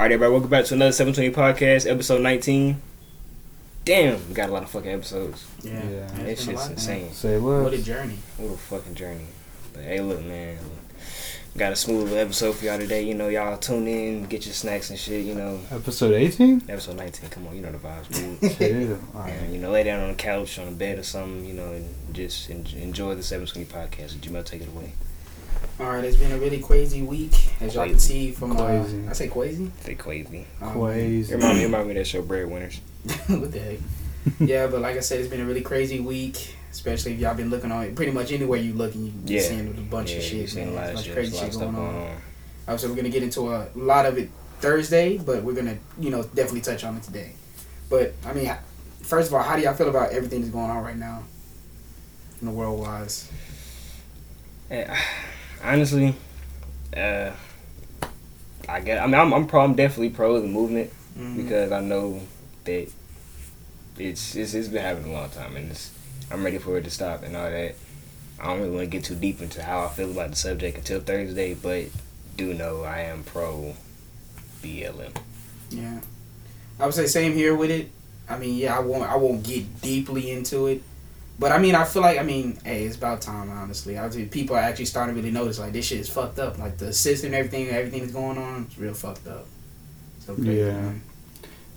All right, everybody, welcome back to another 720 podcast, episode 19. Damn, we got a lot of fucking episodes. Yeah, Yeah. yeah That it's been a shit's lot, man. insane. Say What what? a journey. What a fucking journey. But hey, look, man, look. got a smooth episode for y'all today. You know, y'all tune in, get your snacks and shit. You know, Episode 18? episode 19. Come on, you know the vibes, dude. Shit. And, you know, lay down on the couch, on the bed or something, you know, and just en- enjoy the 720 podcast. Jamel, take it away. All right, it's been a really crazy week, as y'all can see from. Crazy. Uh, I say crazy. Say crazy. Um, Crazy. You remind me, you remind me of that show, Breadwinners. what the heck? yeah, but like I said, it's been a really crazy week. Especially if y'all been looking on pretty much anywhere you look and you Yeah. seeing a bunch yeah, of shit, seen man. a lot a of bunch shit, of crazy a lot shit of stuff going on. going on. Uh, so we're gonna get into a lot of it Thursday, but we're gonna you know definitely touch on it today. But I mean, first of all, how do y'all feel about everything that's going on right now in the world wise? Eh, honestly, uh, I get. I mean, I'm, I'm pro. I'm definitely pro the movement Mhm. because I know that it's, it's it's been happening a long time, and it's, I'm ready for it to stop and all that. I don't really want to get too deep into how I feel about the subject until Thursday, but do know I am pro BLM. Yeah, I would say same here with it. I mean, yeah, I won't I won't get deeply into it, but I mean, I feel like I mean, hey, it's about time. Honestly, I think people are actually starting to really notice like this shit is fucked up. Like the system, everything, everything that's going on, it's real fucked up. Crazy, Yeah. man.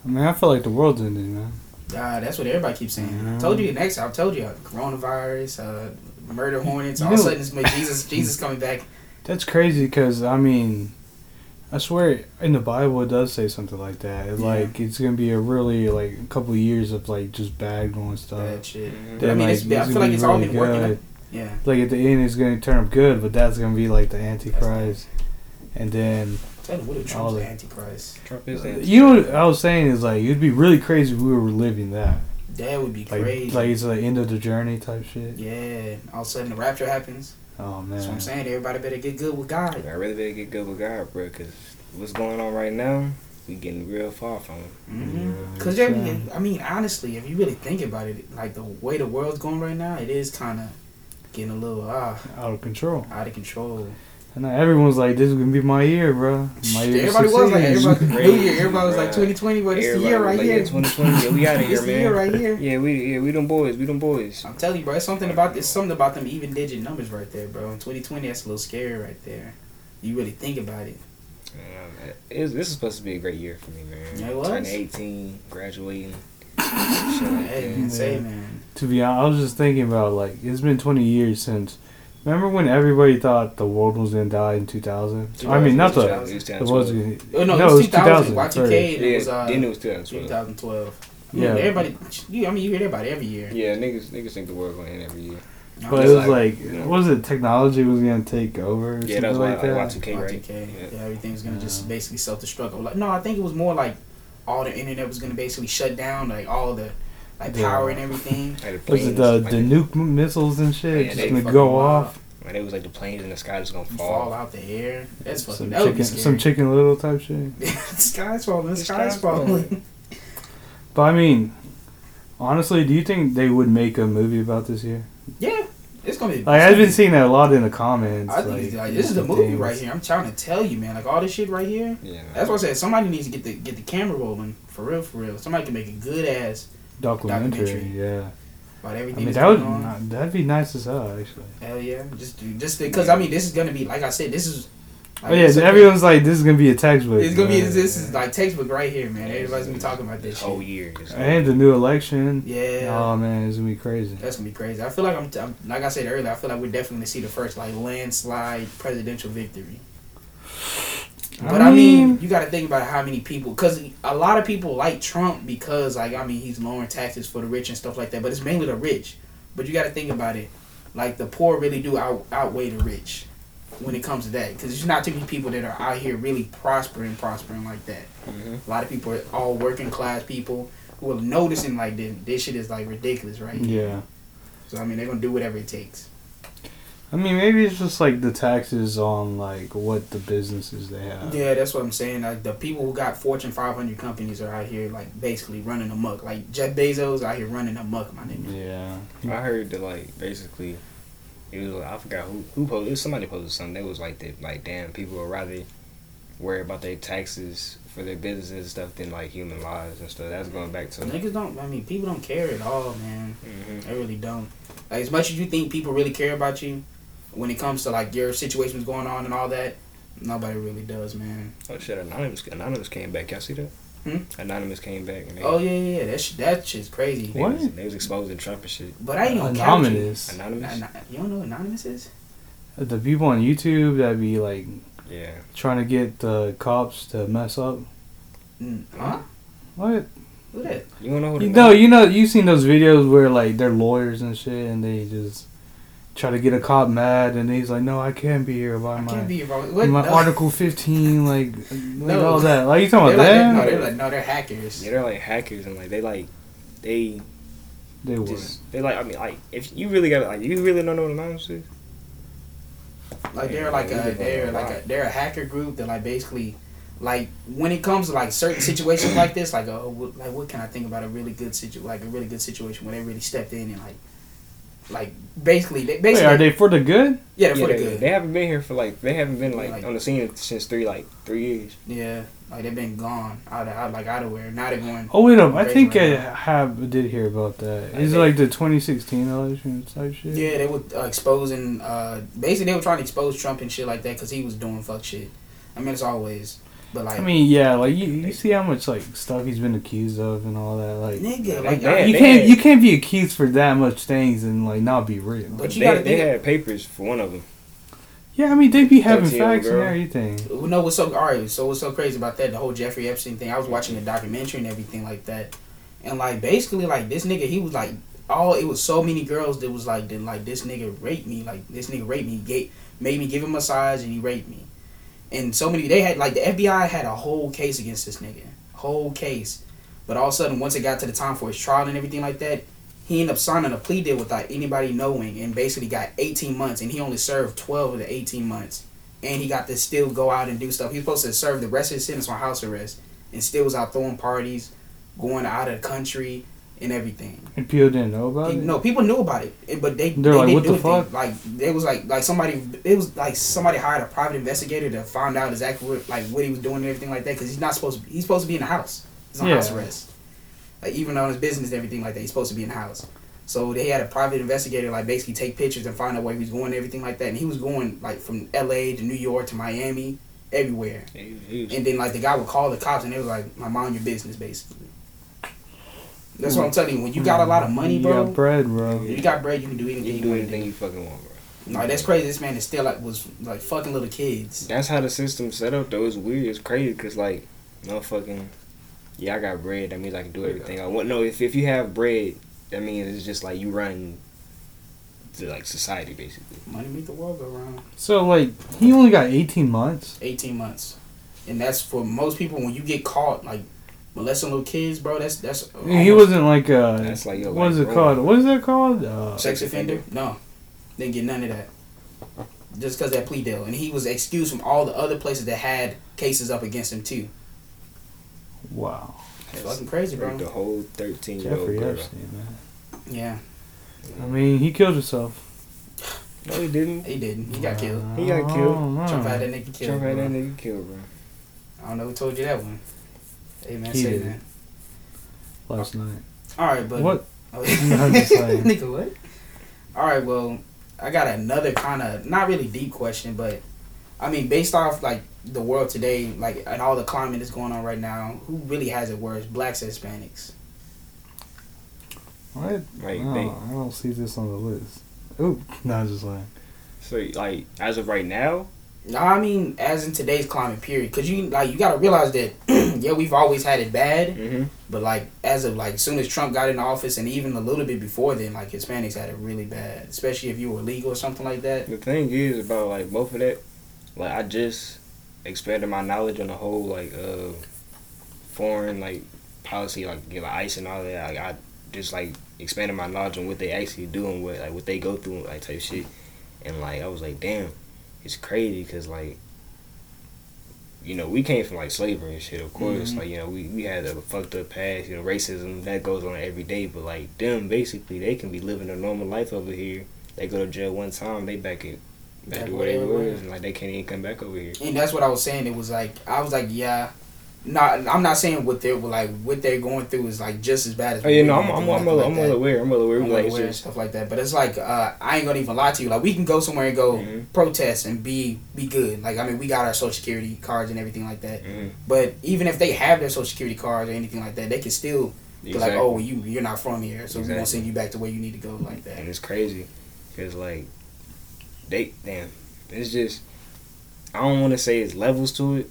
I mean, I feel like the world's ending, man. Uh, that's what everybody keeps saying. I told you the next. I told you coronavirus, uh, murder hornets. You all of a sudden, Jesus. Jesus coming back. That's crazy because, I mean, I swear in the Bible it does say something like that. It, Yeah. Like, it's going to be a really, like, a couple of years of, like, just bad going stuff. Bad shit. But I mean, like, it's, I feel like be it's all really been working. good. Out. Yeah. Like, at the end it's going to turn up good, but that's going to be, like, the Antichrist. And then, you what, if Trump's the- the Antichrist. Trump is that. you know what I was saying is, like, it'd be really crazy if we were living that. That would be Like, crazy. like it's the end of the journey type shit. yeah. All of a sudden, the rapture happens. Oh, man. That's what I'm saying. Everybody better get good with God. I really better get good with God, bro, because what's going on right now, we getting real far from him. Mm-hmm. Yeah, Cause it's, every, uh, I mean, honestly, if you really think about it, like the way the world's going right now, it is kind of getting a little ah out of control. out of control. And everyone's like, "This is gonna be my year, bro. My year Everybody was like, succeed." everybody, New Year, everybody was like bruh. 2020, but it's the year right like, here. yeah, 2020, yeah, we out of here, It's the man. year right here. Yeah, we yeah we them boys, we them boys. I'm telling you, bro, it's something about it's something about them even digit numbers right there, bro. In 2020, that's a little scary right there. You really think about it. Man, it's, this is supposed to be a great year for me, man. Yeah, it was. Turning 18, graduating, Hey, that. man, say man. to be honest, I was just thinking about like it's been 20 years since. Remember when everybody thought the world was gonna die in 2000? I mean, not the. 2000. It was It was. 2012. Oh no, no, it was 2000. 2000, Y2K. sorry. it was Yeah, uh, then it was 2012. 2012. Yeah. Yeah, everybody. You, I mean, you hear that about every year. Yeah, niggas niggas think the world gonna end every year. I'm But it was like, you know. what was it? Technology was gonna take over. Or Yeah, that was something why like that. like Y2K, right? Y2K. Yeah. Yeah. everything's gonna just basically self destruct. Like no, I think it was more like all the internet was gonna basically shut down, like all the like Yeah. power and everything. Like the Was it planes, the like, the nuke missiles and shit Yeah, just gonna go off? like, it was like the planes in the sky just gonna Fall. fall. out the air. That's fucking. Some that chicken, scary. some chicken little type shit. the sky's falling. The The sky's sky's falling. But I mean, honestly, do you think they would make a movie about this year? yeah, it's gonna be. Like I've been seeing that a lot in the comments. I think like, it's like, this is a movie things. right here. I'm trying to tell you, man. Like all this shit right here. Yeah. That's why I said somebody needs to get the get the camera rolling for real, for real. Somebody can make a good ass Documentary, Documentary. yeah. about I everything mean, that would going on. that'd be nice as hell, actually. Hell yeah, just do just because I mean this is gonna be like I said this is. Like, oh yeah, it's a- everyone's like, this is gonna be a textbook. It's gonna be man. this is like textbook right here, man. Everybody's gonna be talking about this This whole year. and the new election. Yeah, Oh man, it's gonna be crazy. that's gonna be crazy. I feel like I'm, I'm like I said earlier. I feel like we're definitely gonna see the first like landslide presidential victory. But I mean, you got to think about how many people, because a lot of people like Trump because, like, I mean, he's lowering taxes for the rich and stuff like that. But it's mainly the rich. But you got to think about it, like the poor really do out, outweigh the rich when it comes to that. Because there's not too many people that are out here really prospering, prospering like that. Mhm. A lot of people are all working class people who are noticing like this, this shit is like ridiculous, right? yeah. So I mean, they're gonna do whatever it takes. I mean, maybe it's just like the taxes on like what the businesses they have. Yeah, that's what I'm saying. Like the people who got Fortune 500 companies are out here like basically running amok. Like Jeff Bezos out here running amok, my nigga. Yeah. I heard that like basically, it was like, I forgot who who posted. It was somebody posted something. It was like that. Like damn, people would rather worry about their taxes for their businesses and stuff than like human lives and stuff. That's going back to. Niggas don't. I mean, people don't care at all, man. Mhm. They really don't. Like as much as you think people really care about you, when it comes to like your situations going on and all that, nobody really does, man. Oh shit! Anonymous, Anonymous came back. Y'all see that? Hmm? Anonymous came back. And they, Oh yeah, yeah, yeah. That sh- that shit's crazy. They What? Was, they was exposing Trump and shit. But I ain't gonna count you. Anonymous. Anonymous. You don't know what anonymous is? The people on YouTube that be like Yeah. trying to get the cops to mess up. Mm, huh? What? Who that? You wanna know what? You know, you know, you seen those videos where like they're lawyers and shit, and they just try to get a cop mad, and he's like, "No, I can't be here by I my can't be about what? my no. Article 15, like, like No. all that." Like you talking They're about like, that? no, they're like no, they're hackers. Yeah, they're like hackers and like they like they they were. just they like I mean like if you really got like you really don't know what anonymous is. Like they're like yeah, a we they're like a they're a hacker group that like basically like when it comes to like certain situations like this like oh what, like what can I think about a really good situ like a really good situation where they really stepped in and like like basically they Wait, basically are they for the good? yeah they're Yeah, for the good they haven't been here for like they haven't been like, Like- on the scene since three like three years. yeah like they've been gone out of out, like out of where now they're going Oh wait up, I think right I now. have did hear about that. Like Is it like the 2016 election type shit? yeah they were uh, exposing uh basically they were trying to expose Trump and shit like that because he was doing fuck shit I mean it's always but like I mean, yeah, like you, you see how much like stuff he's been accused of and all that. Like nigga They- like they- I- you can't had- you can't be accused for that much things and like not be real. But you they, they had papers for one of them. Yeah, I mean they be having 13-year-old facts and everything. Well, No, what's so all right? So what's so crazy about that? The whole Jeffrey Epstein thing. I was watching the documentary and everything like that, and like basically like this nigga, he was like all it was so many girls that was like that like this nigga raped me, like this nigga raped me, gave, made me give him a massage and he raped me, and so many they had like the FBI had a whole case against this nigga, whole case, but all of a sudden once it got to the time for his trial and everything like that. He ended up signing a plea deal without anybody knowing, and basically got 18 months, and he only served 12 of the 18 months and he got to still go out and do stuff. He was supposed to serve the rest of his sentence on house arrest, and still was out throwing parties, going out of the country, and everything. And people didn't know about He- it. no, people knew about it, but they They're they like, didn't "What do the anything. fuck?" Like it was like like somebody it was like somebody hired a private investigator to find out exactly what like what he was doing and everything like that because he's not supposed to. Be, he's supposed to be in the house. He's on Yeah. house arrest. Like even on his business and everything like that, he's supposed to be in the house. So they had a private investigator like basically take pictures and find out where he was going and everything like that. And he was going like from L.A. to New York to Miami, everywhere. He, he And then like the guy would call the cops and they was like, "My mind your business," basically. That's what I'm mm. telling you. When you got a lot of money, bro. you got bread, bro. you got bread, you can do anything. you You, can do wanna anything you fucking want, bro. No, that's crazy. This man is still like was like fucking little kids. That's how the system's set up though. It's weird. It's crazy because like, motherfucking, yeah, I got bread. That means I can do everything I want. No, if if you have bread, that means it's just like you run, to like society basically. Money make the world go round. So like he only got 18 months. Eighteen months, and that's for most people. When you get caught like molesting little kids, bro, that's that's. he wasn't like uh That's like your what is it growing. called? What is that called? Uh, sex offender. No, didn't get none of that. Just because that plea deal, and he was excused from all the other places that had cases up against him too. wow, It's fucking crazy, bro. The whole thirteen year old girl. Epstein, man. Yeah, I mean, he killed himself. No, he didn't. he didn't. He got killed. He got killed. Trump had that nigga killed. Trump had that nigga killed, bro. I don't know who told you that one. Hey man, He say did. that. last night. All right, but What? Oh, I'm just saying. Nigga, what? All right, well, I got another kind of not really deep question, but I mean, based off like the world today, like and all the climate that's going on right now, who really has it worse, blacks or Hispanics? What? Like No, they, I don't see this on the list. Ooh, no, I'm just lying. so like as of right now, No, I mean, as in today's climate period, because you like you got to realize that yeah, we've always had it bad, mm-hmm. but like as of like soon as Trump got in office, and even a little bit before then, like Hispanics had it really bad, especially if you were legal or something like that. the thing is about like both of that. Like I just expanded my knowledge on the whole like uh foreign like policy like you know, ICE and all that. Like I just like expanded my knowledge on what they actually do and what like what they go through like type shit. And like I was like, damn, it's crazy because like. You know, we came from like slavery and shit. Of course, Mhm. like you know, we, we had a fucked up past. You know, racism that goes on every day. But like them, basically, they can be living a normal life over here. They go to jail one time, they back at back Back to where they were. and like they can't even come back over here. and that's what I was saying. It was like I was like, yeah, not. I'm not saying what they're like what they're going through is like just as bad as. Oh yeah, no, I'm I'm I'm, well, like I'm well aware. I'm well aware. I'm like aware stuff like that. But it's like uh, I ain't gonna even lie to you. Like we can go somewhere and go Mhm. protest and be be good. Like I mean, we got our social security cards and everything like that. mhm, But even if they have their social security cards or anything like that, they can still be like, oh, well, you you're not from here, so we're gonna send you back to where you need to go like that. and it's crazy because like they damn it's just i don't want to say it's levels to it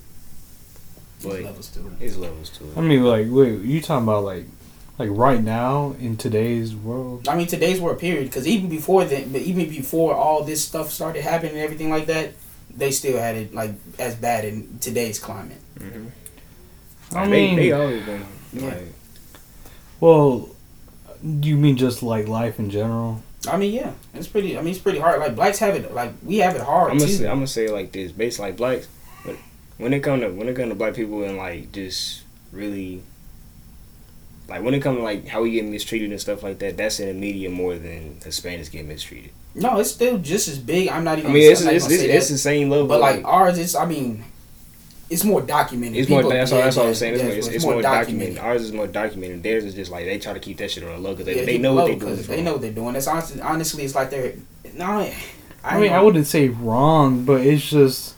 There's but levels to it. it's levels to it I mean, like, wait, you talking about like, like right now in today's world? I mean, today's world period, because even before then, but even before all this stuff started happening and everything like that, they still had it like as bad in today's climate. mm-hmm. I they, mean, they always been Yeah. like well, do you mean just like life in general? I mean, yeah, it's pretty. I mean, it's pretty hard. Like blacks have it. Like we have it hard i'm gonna too. say i'm gonna say like this based like blacks but when it come to when it come to black people and like just really like when it come to like how we get mistreated and stuff like that that's in the media more than hispanics get mistreated no, it's still just as big. I'm not i even. mean it's I'm it's, gonna it's, it's the same level but like ours, it's. I mean, it's more documented. It's more. People- That's all. yeah, That's all I'm saying. It's, yeah, more, it's, it's more documented. Ours is more documented. Theirs is just like they try to keep that shit on the low because they, Yeah, they keep know what they doing. 'cause is They wrong. know what they're doing. It's honestly, honestly, it's like they're. No, I, I mean, I wouldn't say wrong, but it's just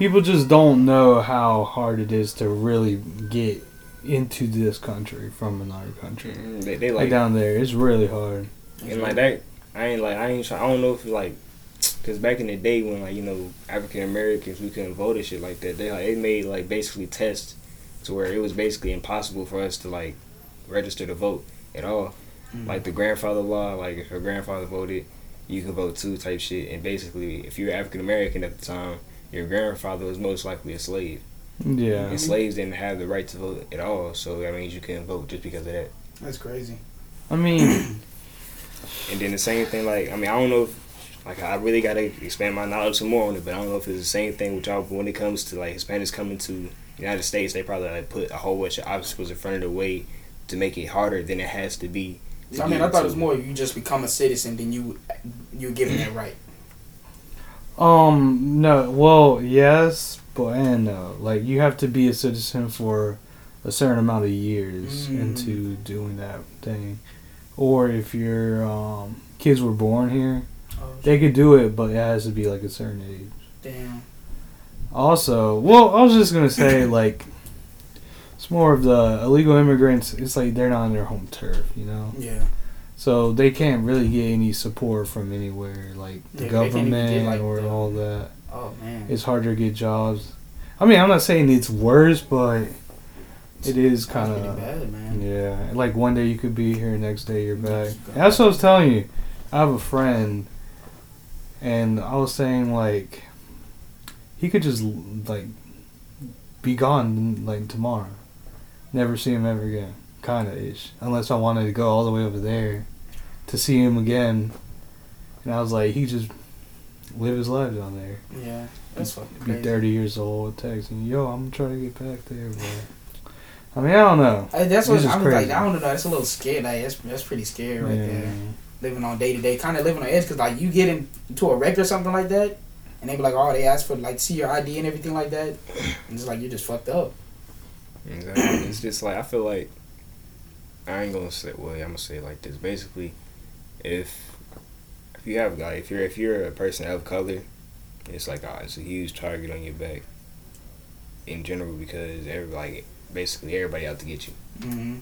people just don't know how hard it is to really get into this country from another country. Mhm. They, they Like like down there, it's really hard. and like that. I ain't like I ain't. Try, I don't know if like because back in the day when like you know African Americans we couldn't vote and shit like that. They like they made like basically tests to where it was basically impossible for us to like register to vote at all. Mhm. Like the grandfather law, like if your grandfather voted, you can vote too type shit. And basically, if you're African American at the time, your grandfather was most likely a slave. Yeah. And slaves didn't have the right to vote at all, so that means you couldn't vote just because of that. That's crazy. I mean, And then the same thing, like I mean, I don't know if like I really gotta expand my knowledge some more on it, but I don't know if it's the same thing with y'all. But when it comes to like Hispanics coming to the United States, they probably like put a whole bunch of obstacles in front of the way to make it harder than it has to be. to I mean, I thought it was more you just become a citizen, then you you're given that right. Um, no, well, yes, but and no. Like you have to be a citizen for a certain amount of years Mm. into doing that thing, or if your um kids were born here, Oh, they could do it, but it has to be like a certain age. damn. Also, well, I was just gonna say like. It's more of the illegal immigrants. It's like they're not on their home turf, you know. Yeah. So they can't really get any support from anywhere, like the Yeah, they can't even government get, like, or the- all that. Oh man. It's harder to get jobs. I mean, I'm not saying it's worse, but it is kind of bad, man. yeah. Like one day you could be here, next day you're back. That's what I was telling you. I have a friend, and I was saying like he could just like be gone like tomorrow, never see him ever again, kind of ish. Unless I wanted to go all the way over there to see him again, and I was like, he just live his life down there. Yeah. That's fucking Be crazy. 30 30 years old, texting, yo, I'm trying to get back there, but I mean, I don't know. Hey, that's what I'm like. crazy. I don't know. That's a little scary. Like that's that's pretty scary right Yeah. there. Living on day to day, kind of living on edge. Cause like you get into a wreck or something like that, and they be like, oh, they ask for like see your ID and everything like that, and it's like you're just fucked up. Exactly. it's just like I feel like I ain't gonna say. Well, I'm gonna say it like this. Basically, if if you have like if you're if you're a person of color, it's like oh, it's a huge target on your back. In general, because every like basically everybody out to get you. hmm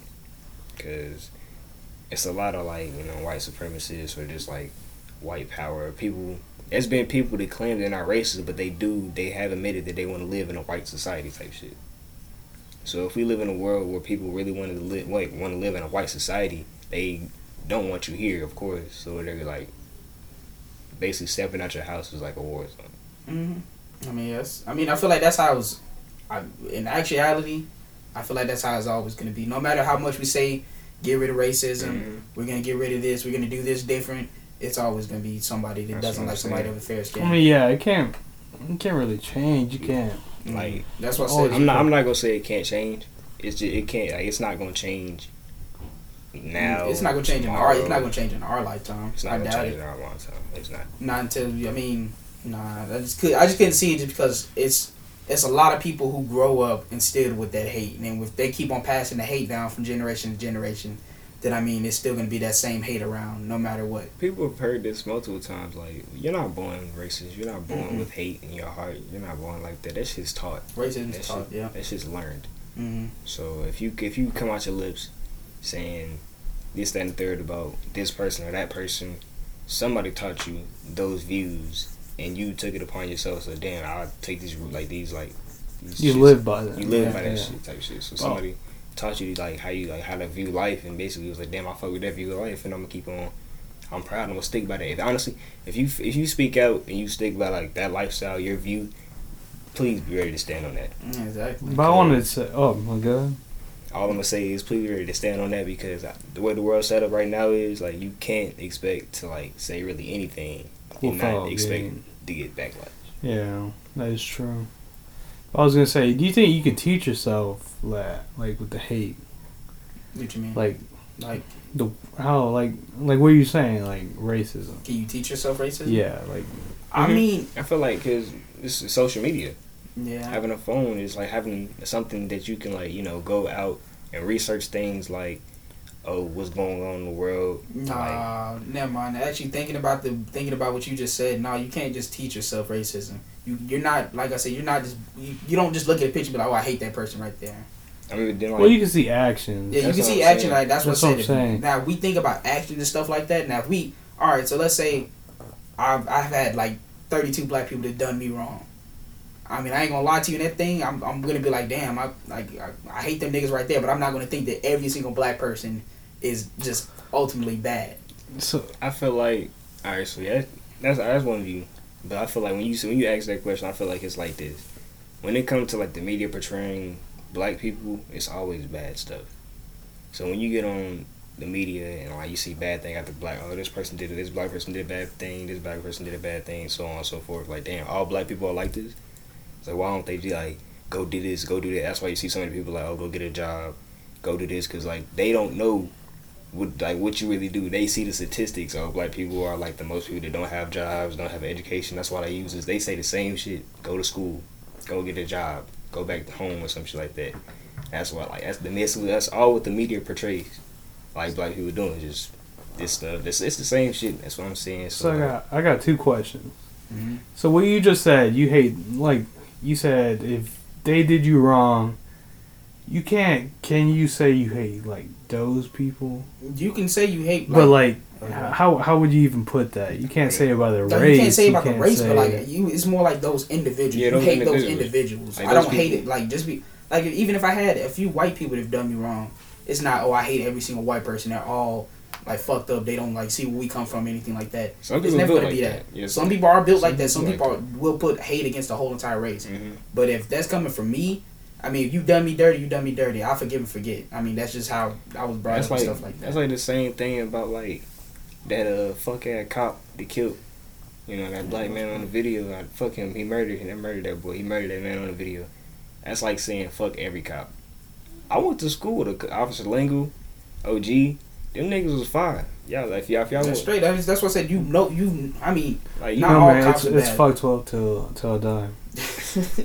because it's a lot of like you know white supremacists or just like white power people. There's been people that claim they're not racist, but they do. They have admitted that they want to live in a white society type shit. So if we live in a world where people really want to live, like want to live in a white society, they don't want you here, of course. So they're like basically stepping out your house is like a war zone. hmm I mean, yes. I mean, I feel like that's how it's. I, in actuality, I feel like that's how it's always gonna be. No matter how much we say, get rid of racism. Mhm. We're gonna get rid of this. We're gonna do this different. It's always gonna be somebody that That's doesn't what I'm like somebody saying. of a fair skin. I mean, yeah, it can't, it can't really change. You can't. Like, mm. that's what I oh, said. I'm not. I'm not gonna say it can't change. It's just it can't. Like, it's not gonna change now. It's not gonna change in our. It's not gonna change in our lifetime. It's not I gonna change it. in our lifetime. It's not. Not until I mean, Nah, I just could. I just couldn't see it just because it's it's a lot of people who grow up instilled with that hate, and then if they keep on passing the hate down from generation to generation, then I mean it's still gonna be that same hate around no matter what. People have heard this multiple times. Like, you're not born racist. You're not born Mm-mm. with hate in your heart. You're not born like that. That shit's taught. Racism That is taught, shit, yeah. That shit's learned. hmm So if you if you come out your lips saying this, that, and the third about this person or that person, somebody taught you those views, and you took it upon yourself. So damn, I'll take these like these like. These You shits- live by that. You live Yeah. by that Yeah. shit type shit. So Oh. Somebody taught you like how you like how to view life, and basically was like, damn, I fuck with that view of life, and I'm gonna keep on. I'm proud. I'm gonna stick by that. If, honestly, if you if you speak out and you stick by like that lifestyle, your view, please be ready to stand on that. Exactly. But I wanted to say, oh my god. All I'm gonna say is please be ready to stand on that because I- the way the world's set up right now is like you can't expect to like say really anything and Without not expect being- to get backlash. Yeah, that is true. I was gonna say, do you think you can teach yourself that, like with the hate, What you mean? like Like, the how, like, like what are you saying, like racism? can you teach yourself racism? Yeah, like I Mhm. mean, I feel like because this is social media. yeah. having a phone is like having something that you can like you know go out and research things like oh what's going on in the world like Nah, never mind. Actually, thinking about the thinking about what you just said. No, you can't just teach yourself racism. You you're not like I said. You're not just you, you don't just look at a picture and be like, oh, I hate that person right there. I mean then like well, you can see actions. Yeah, you can see I'm action saying. like that's, That's what what I'm I'm saying. saying. Now we think about action and stuff like that. Now if we all right, so let's say I've I've had like 32 black people that done me wrong. I mean, I ain't gonna lie to you in that thing. I'm, I'm gonna be like, damn, I like I, I hate them niggas right there. But I'm not gonna think that every single black person is just ultimately bad. So I feel like all right so yeah that's that's one view. But I feel like when you when you ask that question I feel like it's like this. When it comes to like the media portraying black people it's always bad stuff. So when you get on the media and like you see bad thing after black oh this person did it this black person did a bad thing this black person did a bad thing so on and so forth. Like damn all black people are like this? It's like why don't they be like go do this go do that? That's why you see so many people like oh go get a job go do this because like they don't know what like what you really do. They see the statistics of black people are like the most people that don't have jobs, don't have education. That's why they use this. They say the same shit. Go to school, go get a job, go back to home or some shit like that. That's what like that's the that's, that's all what the media portrays. Like black people doing just this stuff. This it's the same shit. That's what I'm saying. So, so I got I got two questions. Mm-hmm. So what you just said, you hate like you said if they did you wrong, you can't. Can you say you hate like those people? You can say you hate, but like, Okay. how how would you even put that? You can't say about their No, race. you can't say about the can't race, but like you, it's more like those individuals. Yeah, you those hate those individuals. individuals. Like I those don't hate it. Like just be like even if I had a few white people that have done me wrong, it's not oh I hate every single white person. They're all like fucked up. They don't like see where we come from, anything like that. some It's people never built gonna like be that. that. Yes. Some people are built like that. Some people people are, will put hate against the whole entire race. hmm But if that's coming from me, I mean, if you done me dirty, you done me dirty. I forgive and forget. I mean, that's just how I was brought That's up like and stuff like that. that's like the same thing about like that uh fuck ass cop that killed you know that black man on the video. I fuck him. He murdered him. He murdered that boy. He murdered that man on the video. That's like saying fuck every cop. I went to school with a Officer Lingle, OG. Them niggas was fine. Y'all like if y'all if y'all That's straight. That's, that's what I said. You know, you. I mean, like you Not no all man, cops it's, are it's fuck twelve till till I die.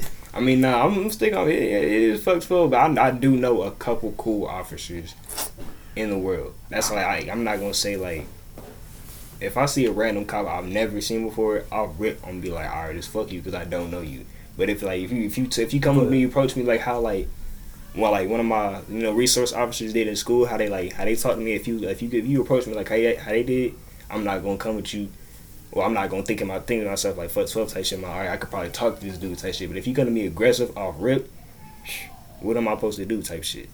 I mean, nah, I'm, I'm sticking on it. It is fucked full, but I, I do know a couple cool officers in the world. That's like I, I'm not gonna say like if I see a random cop I've never seen before, I'll rip on and be like, all right, just fuck you because I don't know you. But if like if you if you if you come with me, you approach me like how like well like one of my you know resource officers did in school, how they like how they talk to me. If you if you if you approach me like how they, how they did, I'm not gonna come with you. Well, I'm not gonna think about thinking myself like fuck twelve type shit. My, all right, I could probably talk to this dude type shit. But if you're gonna be aggressive off rip, what am I supposed to do type shit?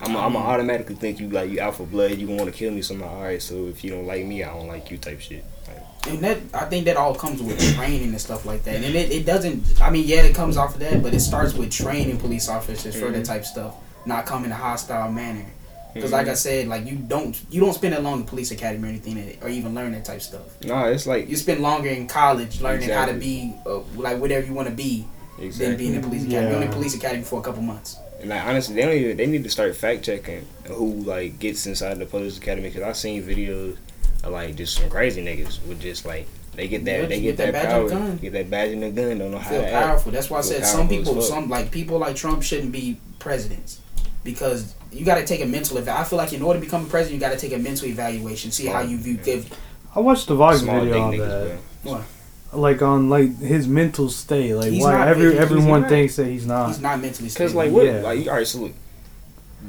I'm gonna Um, automatically think you like you out for blood. You gonna want to kill me somehow. All right, so if you don't like me, I don't like you type shit. Like, and that I think that all comes with training and stuff like that. And it, it doesn't. I mean, yeah, it comes off of that, but it starts with training police officers for that Mhm. type stuff, not come in a hostile manner. Because like I said, like you don't you don't spend that long in police academy or anything, or even learn that type of stuff. no, it's like You spend longer in college learning how to be uh, like whatever you want to be than being in police academy. You're only in the police academy for a couple months. And like honestly, they don't even they need to start fact checking who like gets inside the police academy because I've seen videos of like just some crazy niggas with just like they get that Yeah, they get, get that that, badge power, and gun. get that badge and the gun, don't know how feel to act. powerful. That's why I Feel said some people, some like people like Trump shouldn't be presidents because you got to take a mental. Eva- I feel like in order to become a president, you got to take a mental evaluation, see how you view. If, I watched the Vox Small video on that. bro. Like on like his mental state. Like He's why not- every he's everyone not. thinks that he's not. he's not mentally Cause stable. like what? Yeah. Like all right, so look,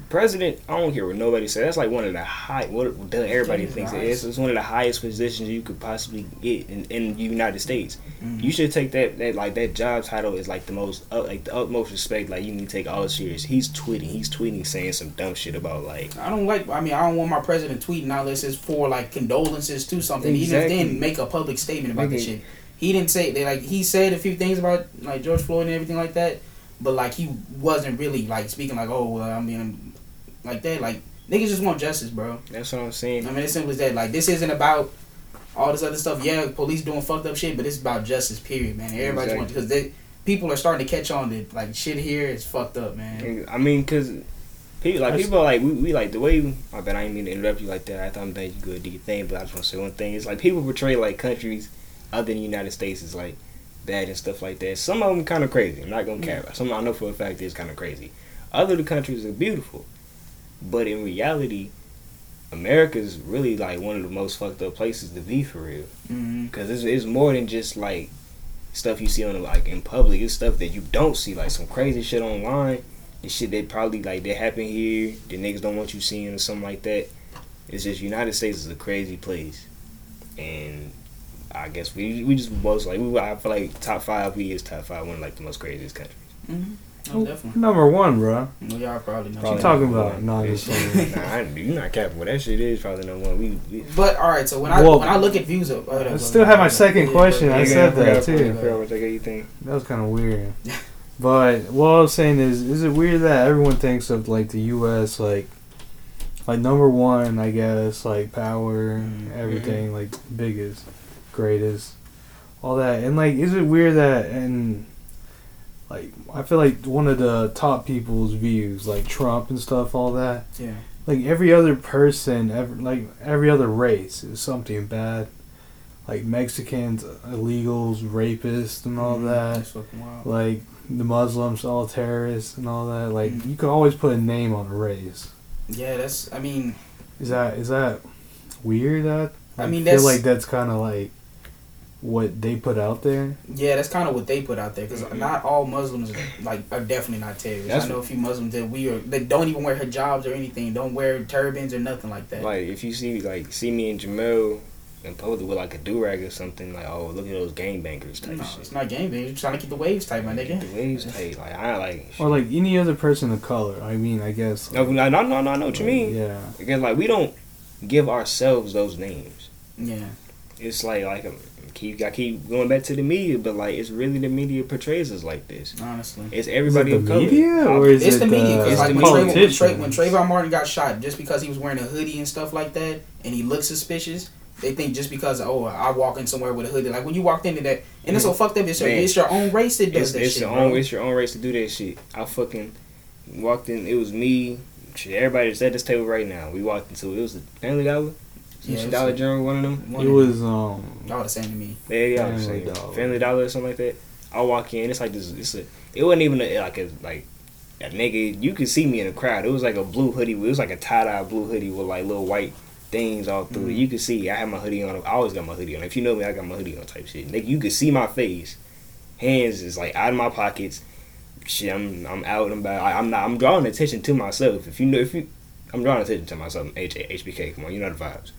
president. I don't care what nobody says. That's like one of the high. What everybody it's thinks it is. It's one of the highest positions you could possibly get in, in the United States. Mhm. You should take that that like that job title is like the most uh, like the utmost respect. Like you need to take all serious. He's tweeting. He's tweeting saying some dumb shit about like. I don't like. I mean, I don't want my president tweeting unless it's for like condolences to something. Exactly. Even then, make a public statement about the Nigga. shit. He didn't say they like he said a few things about like George Floyd and everything like that, but like he wasn't really like speaking like oh well, I mean like that like niggas just want justice, bro. That's what I'm saying. I mean it's simple as that. Like this isn't about all this other stuff. Yeah, police doing fucked up shit, but it's about justice. Period, man. Everybody's Exactly. want because they people are starting to catch on that like shit here is fucked up, man. I mean, cause people like people are like we, we like the way. We, I bet I didn't mean to interrupt you like that. I thought I'm letting you go do your thing, but I just want to say one thing. It's like people portray like countries other than the United States is like bad and stuff like that. Some of them kind of crazy. I'm not gonna cap. Some I know for a fact is kind of crazy. Other the countries are beautiful, but in reality, America's really like one of the most fucked up places to be for real. hmm Cause it's, it's more than just like stuff you see on like in public. It's stuff that you don't see, like some crazy shit online. And shit that probably like that happen here. The niggas don't want you seeing or something like that. It's just United States is a crazy place, and I guess we we just both like we I feel like top five we is top five one of like the most craziest countries. hmm Oh, definitely. Number one, bro. Well, y'all probably know. What you Probably talking number about? one. No, I'm just saying. nah, I, you're not capping. But that shit is probably number one. We, we But all right, so when I when I look at views of, I still have my second question. I said that, too. what you think. That was kind of weird. But what I was saying is, is it weird that everyone thinks of like the U.S. like, like number one, I guess, like power, Mhm. everything, like biggest, greatest, all that, and like, is it weird that and like I feel like one of the top people's views, like Trump and stuff, all that, Yeah. like every other person, ever like every other race is something bad. Like Mexicans, illegals, rapists, and all Mhm. that like the Muslims, all terrorists and all that. Like Mm. you can always put a name on a race. Yeah, that's. I mean, Is that is that weird? That I mean, feel like that's kind of like what they put out there. yeah, that's kind of what they put out there because Mhm. not all Muslims like are definitely not terrorists. That's I know a few Muslims that we are. They don't even wear hijabs or anything. Don't wear turbans or nothing like that. Like if you see me like see me and Jamel in public with like a do rag or something, like oh look at those gangbangers type no, shit. it's not game day. You're trying to keep the waves tight, my Get nigga. The waves tight. Like I like. Or like any other person of color. I mean, I guess. no, no, no, no, no, I know what you mean. Yeah. Because like we don't give ourselves those names. Yeah. It's like like um, keep I keep going back to the media, but like it's really the media portrays us like this. Honestly. It's everybody is it of the color. media or is It's it the media the because like the when, Trayvon, when, Tra- when Trayvon Martin got shot, just because he was wearing a hoodie and stuff like that, and he looked suspicious, they think just because oh I walk in somewhere with a hoodie, like when you walked into that, and it's so fucked up. It's your, Man. it's your own race that does It's, that it's shit, your bro. own it's your own race to do that shit. I fucking walked in. It was me. Shit, everybody that's at this table right now. We walked into it was the Family Dollar. Yeah, Yeah, Dollar General, one of them. One It of was um. y'all the same to me. Yeah, yeah, Family Family Dollar. Dollar. Family Dollar or something like that. I walk in, it's like this. It's a. It wasn't even a, like a like a nigga. You could see me in the crowd. It was like a blue hoodie. It was like a tie dye blue hoodie with like little white things all through it. Mhm. You could see. I had my hoodie on. I always got my hoodie on. If you know me, I got my hoodie on type shit. Nigga, you could see my face. Hands is like out of my pockets. Shit, I'm I'm out and about. I, I'm not. I'm drawing attention to myself. If you know, if you, I'm drawing attention to myself. H HBK. Come on, you know the vibes.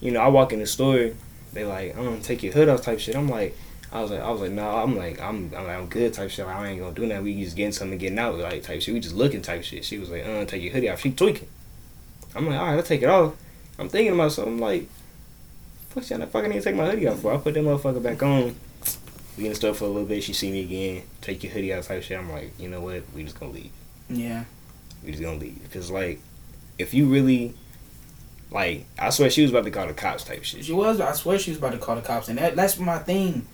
You know, I walk in the store they like, I'm gonna take your hood off type shit. I'm like, I was like, I was like, no, I'm like, I'm, I'm, I'm good type shit. I ain't gonna do that. We just getting something, getting out like type shit. We just looking type shit. She was like, uh, take your hoodie off. She tweaking. I'm like, all right, I'll take it off. I'm thinking about something like, fuck y'all, I fucking need to take my hoodie off for. I put that motherfucker back on. We in the store for a little bit. She see me again. Take your hoodie out type shit. I'm like, you know what? We just gonna leave. Yeah. We just gonna leave. Cause like, if you really, like, I swear she was about to call the cops type shit. She was. I swear she was about to call the cops, and that that's my thing.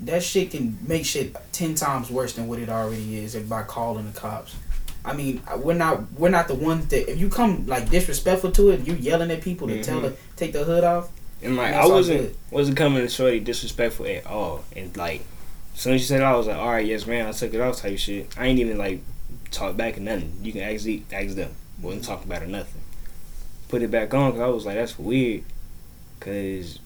That shit can make shit ten times worse than what it already is by calling the cops. I mean, we're not we're not the ones that if you come like disrespectful to it, you yelling at people to tell Mhm. to take the hood off. And like I wasn't good. wasn't coming to shorty disrespectful at all. And like as soon as she said it, I was like, all right, yes, man, I took it off type shit. I ain't even like talk back or nothing. You can ask ask them. Wasn't talking about it or nothing. Put it back on because I was like, that's weird. Cause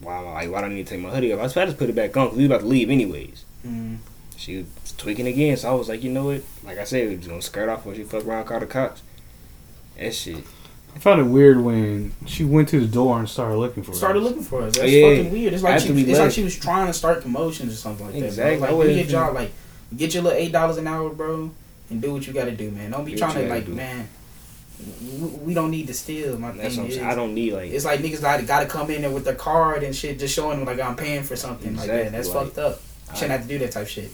why like why do I need to take my hoodie off? I was about to put it back on because we was about to leave anyways. Mm. She was tweaking again, so I was like, you know what? Like I said, we was gonna skirt off when she fuck around, call the cops. That shit. I found it weird when she went to the door and started looking for Started us. Started looking for us. That's Oh, yeah. fucking weird. It's like After she, we it's like she was trying to start commotions or something like Exactly. that. I Bro. Like, do wouldn't your job. Like, get your little eight dollars an hour, bro, and do what you got to do, man. Don't be Do trying to like, do. man. We, we don't need to steal. My That's thing what I'm is. I don't need like it's like niggas got got to come in there with their card and shit, just showing them like I'm paying for something like that. Exactly, That's like, fucked up. Shouldn't have to do that type shit.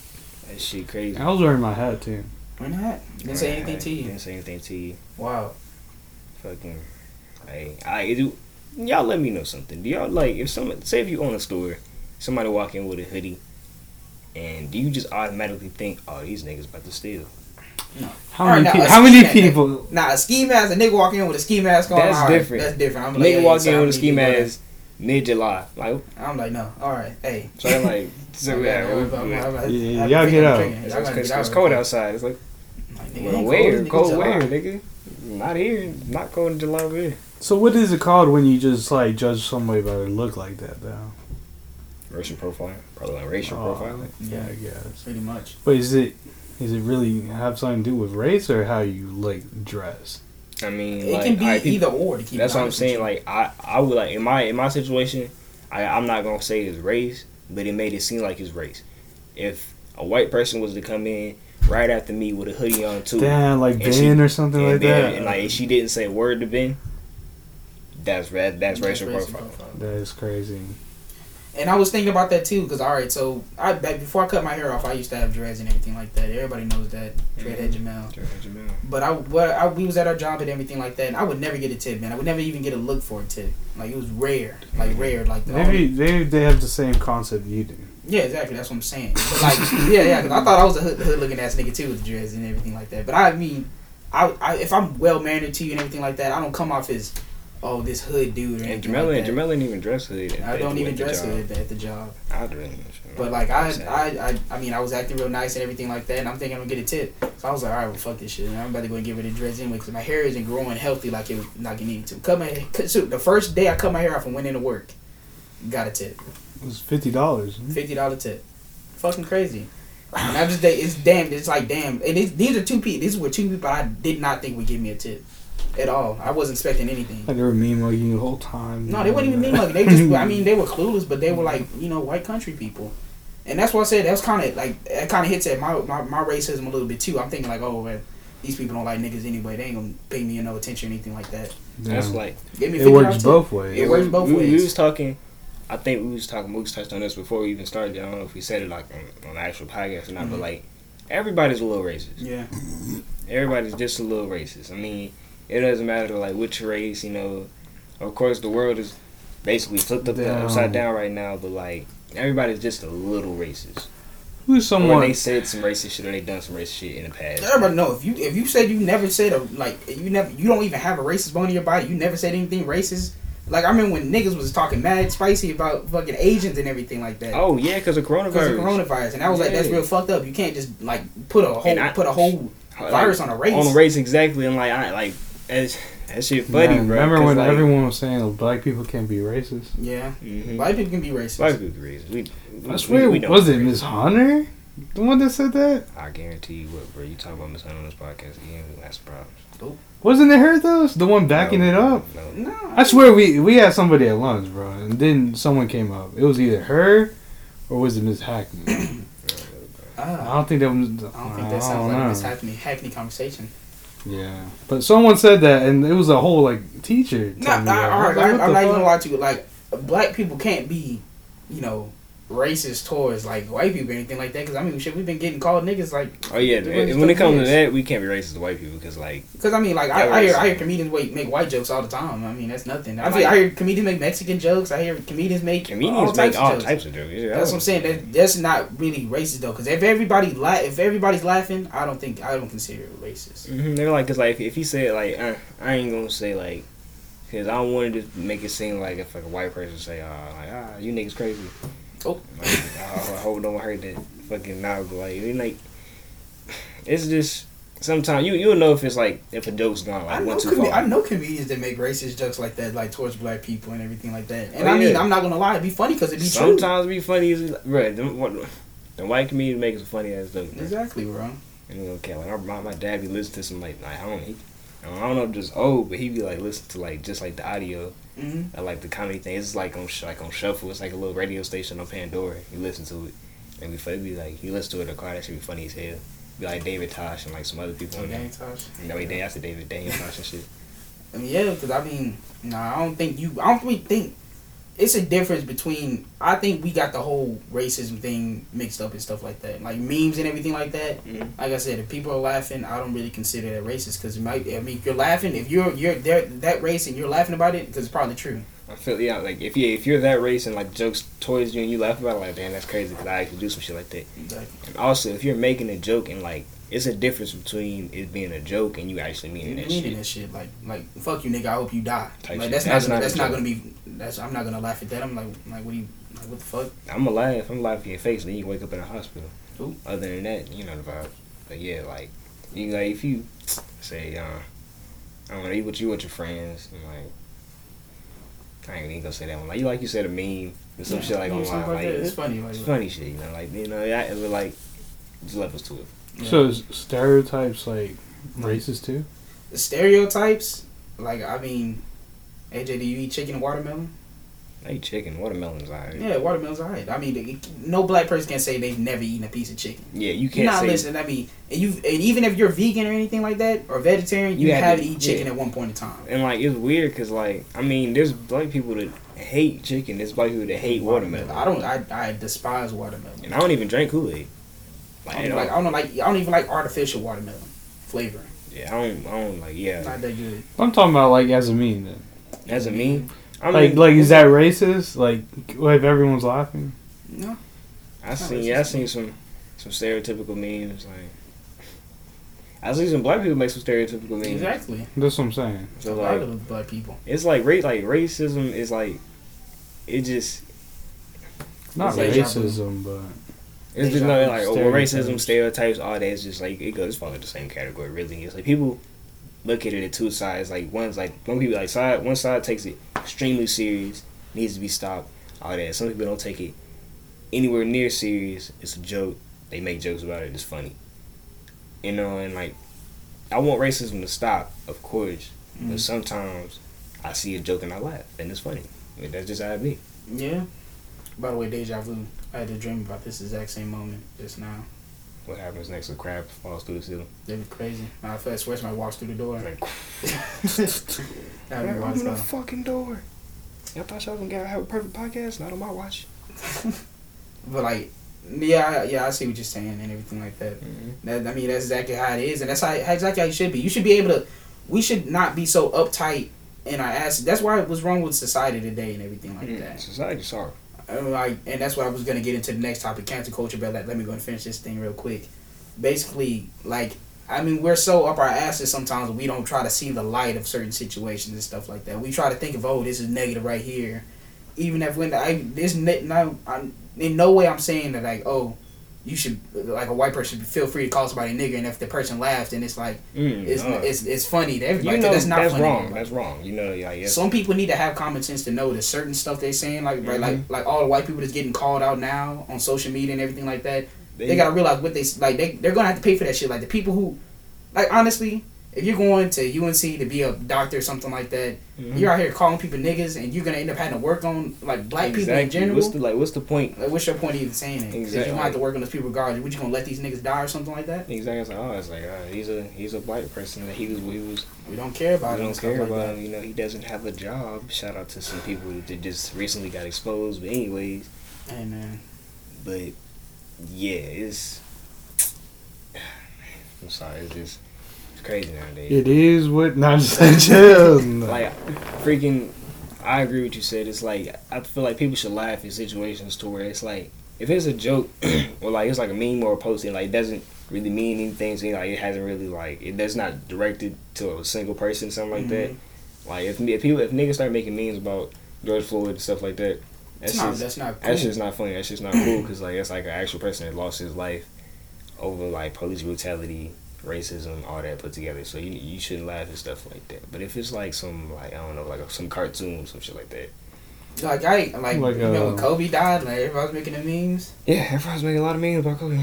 that shit crazy. I was wearing my hat too. Why not? Didn't say anything to you. Didn't say anything to you. Wow. Fucking. Hey, I do. Y'all let me know something. Do y'all like if someone say if you own a store, somebody walk in with a hoodie, and do you just automatically think, oh, these niggas about to steal? How many? now, pe- a how many mask. people? Nah, a ski mask. A nigga walk in with a ski mask on. That's all right, different. That's different. I'm Nigga like, hey, walk in with a ski mask mid July, like I'm like, no. All right. Hey. so I'm like, so Okay, yeah, I'm- we- I'm- we- I'm- I'm- Yeah, y'all get I'm out. drinking. it's, Y'all gotta it's, get it's out cold outside. It's like quick. Like, nigga, well, ain't where Nigga, cold where nigga? Not here. Not cold in July over. So what is it called when you just like judge somebody by their look like that though? Racial profiling, probably like racial Oh, profiling. Yeah, Yeah. I guess. Pretty much. But is it is it really have something to do with race or how you like dress? I mean, It like, can be alright, people- either or. To keep That's what I'm saying. Like I, I would like in my in my situation, I I'm not gonna say it's race, but it made it seem like it's race. If a white person was to come in right after me with a hoodie on too, Damn, like And Ben she- or something like then that. and like if she didn't say a word to Ben, that's red. That's, racial racial profile. profile. that is crazy. And I was thinking about that too, because all right, so I back before I cut my hair off, I used to have dreads and everything like that. Everybody knows that dreadhead mm-hmm. Jamel. Dreadhead Jamel. But I, what I, we was at our job and everything like that, and I would never get a tip, man. I would never even get a look for a tip. Like it was rare, like mm-hmm. rare, like the Maybe only- they they have the same concept you do. yeah, exactly. That's what I'm saying. But like, yeah, yeah. 'cause I thought I was a hood, hood looking ass nigga too with the dreads and everything like that. But I mean, I, I if I'm well mannered to you and everything like that, I don't come off as oh this hood dude or And anything Jamel like and that. Jamel didn't even dress hood. at- I don't even dress job. hood at the job. I do. But like I, I, I, I mean, I was acting real nice and everything like that, and I'm thinking I'm gonna get a tip. So I was like, all right, well, fuck this shit. And I'm about to go and get rid of the dreads anyway because my hair isn't growing healthy like it like it needed to. Cut my cut, so the first day I cut my hair off and went into work, got a tip, It was fifty dollars. fifty dollar tip, fucking crazy. And I just it's damn, it's like damn. And it's, these are two people. These were two people I did not think would give me a tip at all. I wasn't expecting anything. Like they were meme mugging you the whole time. No, they weren't even mean mugging. They just, I mean, they were clueless, but they were like, you know, white country people. And that's why I said that's kind of like that kind of hits at my, my my racism a little bit too. I'm thinking like, oh, well, these people don't like niggas anyway. They ain't gonna pay me no attention or anything like that. That's like Give me it works both ways. It works both we, We was talking. I think we was talking. We was touched on this before we even started. I don't know if we said it like on, on the actual podcast or not, but Mhm. like everybody's a little racist. Yeah, Everybody's just a little racist. I mean, it doesn't matter like which race. You know, of course the world is basically flipped up Down. upside down right now. But like everybody's just a little racist. Who's Or someone? they said some racist shit or they done some racist shit in the past. everybody know if you if you said you never said a like you never you don't even have a racist bone in your body. You never said anything racist. Like I remember when niggas was talking mad spicy about fucking Asians and everything like that. Oh yeah, because of coronavirus. Because of coronavirus, and I was like, "That's real fucked up. You can't just like put a whole I- put a whole Like, virus on a race." On a race, exactly. And like, I like that's that shit funny, Man, bro. remember 'cause, when like, everyone was saying black people can't be racist? Yeah, mhm. white people can be racist. White people racist. We, we, I swear, we know was it racist. Miss Hunter, the one that said that? I guarantee you what, bro. You talk about Miss Hunt on this podcast again, we got some problems. Wasn't it her though? The one backing No, it up. No. No, I swear we we had somebody at lunch, bro, and then someone came up. It was either her or was it Miss Hackney? I Ah, don't think that was. I don't think that sounds like a Miss Hackney, Hackney conversation. Yeah, but someone said that, and it was a whole like teacher. No, me I, that. I, I was like, I, what I'm not even gonna lie to you. Like, black people can't be, you know, racist towards like white people or anything like that. Because I mean, shit, we've been getting called niggas like. Oh yeah, and when it comes to that, we can't be racist to white people because like Because I mean, like I, I hear. I hear comedians make, make white jokes all the time. I mean, that's nothing. I, I like- I hear comedians make Mexican jokes. I hear comedians make all comedians types make of all jokes. types of jokes. Yeah, That's what I'm saying. That that's not really racist though. Because if everybody la- if everybody's laughing, I don't think I don't consider it racist. hmm They're like, cause like if he said like, uh, I ain't gonna say like, cause I don't want to just make it seem like if like a white person say, uh, like ah, you niggas crazy. Oh. Like, I, I hope no one heard that fucking now, but like, it, like, it's just sometimes you you'll know if it's like if a joke's gone I know too com- far. I know comedians that make racist jokes like that, like towards black people and everything like that. And Oh, I mean, yeah. I'm not gonna lie, it'd be funny because it'd be true. Sometimes be funny, as bro. Them, what, the white comedian makes a funny ass joke. bro. Exactly, bro. And you know, okay, like my, my dad be listening to some like, like I don't he, I don't know if just old, but he be like listening to like just like the audio. Hmm I like the comedy thing. It's like on like on shuffle. It's like a little radio station on Pandora. You listen to it, and we it be like you listen to it in the car. That should be funny as hell. Be like David Tosh and like some other people. On there. dang, Tosh. You know, he did after David Daniel Tosh and shit. I mean, yeah, because I mean, nah, I don't think you. I don't really think it's a difference between. I think we got the whole racism thing mixed up and stuff like that, like memes and everything like that. Mhm. Like I said, if people are laughing, I don't really consider that racist because it might. I mean, if you're laughing, if you're you're there that race and you're laughing about it, because it's probably true. I feel yeah, like if you if you're that race and like jokes towards you and you laugh about it, like damn that's crazy because I actually do some shit like that. Exactly. And also if you're making a joke and like it's a difference between it being a joke and you actually meaning that meaning shit. that shit. Like, like fuck you, nigga. I hope you die. Type like that's, That's not. not That's not gonna be. That's. I'm not gonna laugh at that. I'm like, like what do you? Like, what the fuck? I'm gonna laugh. I'm laughing in your face, and then you wake up in a hospital. Ooh. Other than that, you know the vibe. But yeah, like you like if you say, uh, I don't know, you with you with your friends, and like I ain't even gonna say that one. Like you like you said a meme or some Yeah, shit like online, like it's, It's funny. Like, it's funny shit, you know, like you know, yeah, it was like there's levels to it. Yeah. So is stereotypes like racist too? the stereotypes. Like, I mean, AJ, do you eat chicken and watermelon? I eat chicken, watermelons, alright. Yeah, watermelon's alright. I mean, it- no black person can say they've never eaten a piece of chicken. Yeah, you You're can't not say listening. I mean, and you and even if you're vegan or anything like that or vegetarian, you, You have to- to eat chicken yeah. at one point in time. And like it's weird because like I mean, there's black people that hate chicken. There's black people that hate watermelon. I don't. I, I despise watermelon. And I don't even drink Kool Aid. Like, I don't like. I don't like. I don't even like artificial watermelon flavoring. yeah, I don't. I don't like. Yeah, Not that good. I'm talking about like as a meme then. as a meme. I Like mean, like is that racist? Like if everyone's laughing? No. I seen. Yeah, I seen some some stereotypical memes. Like I seen some black people make some stereotypical memes. Exactly. That's what I'm saying. A So lot like of black people. it's like race. Like racism is like it just Not It's deja vu. racism, but It's just not like racism, stereotypes. all that. It's just like it goes fall in the same category. Really, it's like people look at it at two sides. Like one's like one people like side one side takes it extremely serious, needs to be stopped. All that. Some people don't take it anywhere near serious. It's a joke. They make jokes about it. It's funny. You know, and like I want racism to stop, of course. But Mm. sometimes I see a joke and I laugh, and it's funny. I mean, that's just how it be. Yeah. By the way, deja vu. I had to dream about this exact same moment just now. What happens next? A crab falls through the ceiling. That'd be crazy. I feel I swear somebody walks through the door. Like, That'd be wild open the fucking door. Y'all thought y'all was gonna have a perfect podcast? Not on my watch. But like, yeah, yeah, I see what you're saying and everything like that. Mm-hmm. That I mean, that's exactly how it is, and that's how exactly how you should be. You should be able to. We should not be so uptight in our asses. That's why it was wrong with society today and everything like mm-hmm. that. Society, sorry. Like, and that's what I was gonna get into the next topic, cancel culture. But like, let me go and finish this thing real quick. Basically, like, I mean, we're so up our asses sometimes we don't try to see the light of certain situations and stuff like that. We try to think of, oh, this is negative right here, even if when I this ne- no, I'm in no way I'm saying that like, oh, you should like a white person should feel free to call somebody a nigger, and if the person laughs, then it's like Mm, it's uh, it's, it's funny to everybody. you know that's not that's wrong. That's wrong. You know, like yes. Some people need to have common sense to know that certain stuff they're saying, like like Mm-hmm. like all the white people that's getting called out now on social media and everything like that. They, gotta realize what they like. They they're gonna have to pay for that shit. Like the people who, like honestly, if you're going to UNC to be a doctor or something like that, Mhm. you're out here calling people niggas, and you're gonna end up having to work on like black people in general. What's the like? What's the point? like, what's your point of even saying it? Exactly. You're gonna have to work on those people regardless. What you gonna let these niggas die or something like that? Exactly. It's like, oh, it's like uh, he's a he's a white person. He was he was. We don't care about I it. don't care like about that. him. You know, he doesn't have a job. Shout out to some people that just recently got exposed. But anyways, Hey man, But yeah, it's. I'm sorry, it's just crazy nowadays. It is what not just chill. like freaking I agree with you said. It's like I feel like people should laugh in situations to where it's like if it's a joke or like it's like a meme or a posting like it doesn't really mean anything to me, like it hasn't really like it does not directed to a single person something like that. Mm-hmm. Like if if people if niggas start making memes about George Floyd and stuff like that, that's That's not, just that's not cool. that's just not funny. That's just not cool because like that's like an actual person that lost his life over like police brutality, racism, all that put together. So you you shouldn't laugh at stuff like that. But if it's like some like I don't know like some cartoon some shit like that. like I like, Like, you know when uh, Kobe died, like everybody was making the memes. Yeah, everyone's making a lot of memes about Kobe.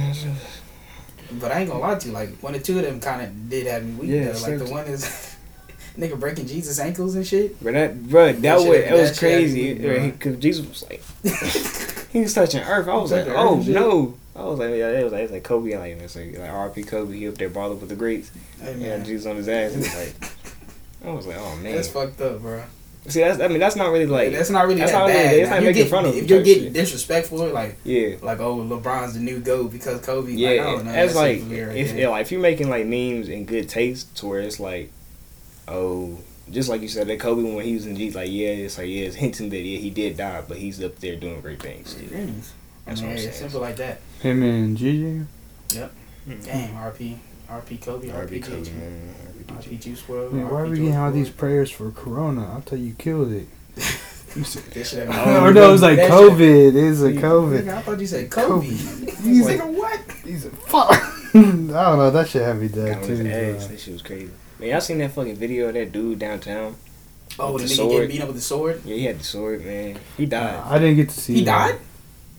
But I ain't gonna lie to you, like one or two of them kind of did have me weak. Yeah, though. like the one is nigga breaking Jesus ankles and shit. But that, bro, that, That was shit- it was that shit had crazy. me, bro. Because Jesus was like, he was touching earth. I was like, Touching oh earth shit. no. I was like, yeah, it was like, it was like Kobe, like it's like, like R.P. Kobe, he up there balling with the greats. Hey, Yeah, man, Jesus on his ass. It was like, I was like, oh man. that's fucked up, bro. See, that's I mean, that's not really like, that's not really that's that not really- bad. it's Now, not making get- fun of if you're getting shit. disrespectful, like yeah. like oh LeBron's the new goat because Kobe. Yeah, like, I don't know, that's that like shit's weird right if yeah, like if you're making like memes in good taste, to where it's like, oh, just like you said, that Kobe when he was in G, like yeah, it's like yeah, it's hinting that yeah he did die, but he's up there doing great things. Things. That's I what I'm saying. simple like that. Him and Gigi. Mm-hmm. Damn, RP, RP Kobe, RP, R.B. Kobe, Kobe, man. RP Juice WRLD. Man, why are we getting all these prayers for Corona? I thought you killed it. You said, That shit Oh, or no, it was like COVID. It's a COVID. I thought you said Kobe. Kobe. He's like, what? He's a fuck. I don't know. That shit had me dead too. That shit was crazy. Man, y'all seen that fucking video of that dude downtown? Oh, With the the nigga sword. getting beat up with the sword. Yeah, he had the sword, man. He died. I didn't get to see. He that. died.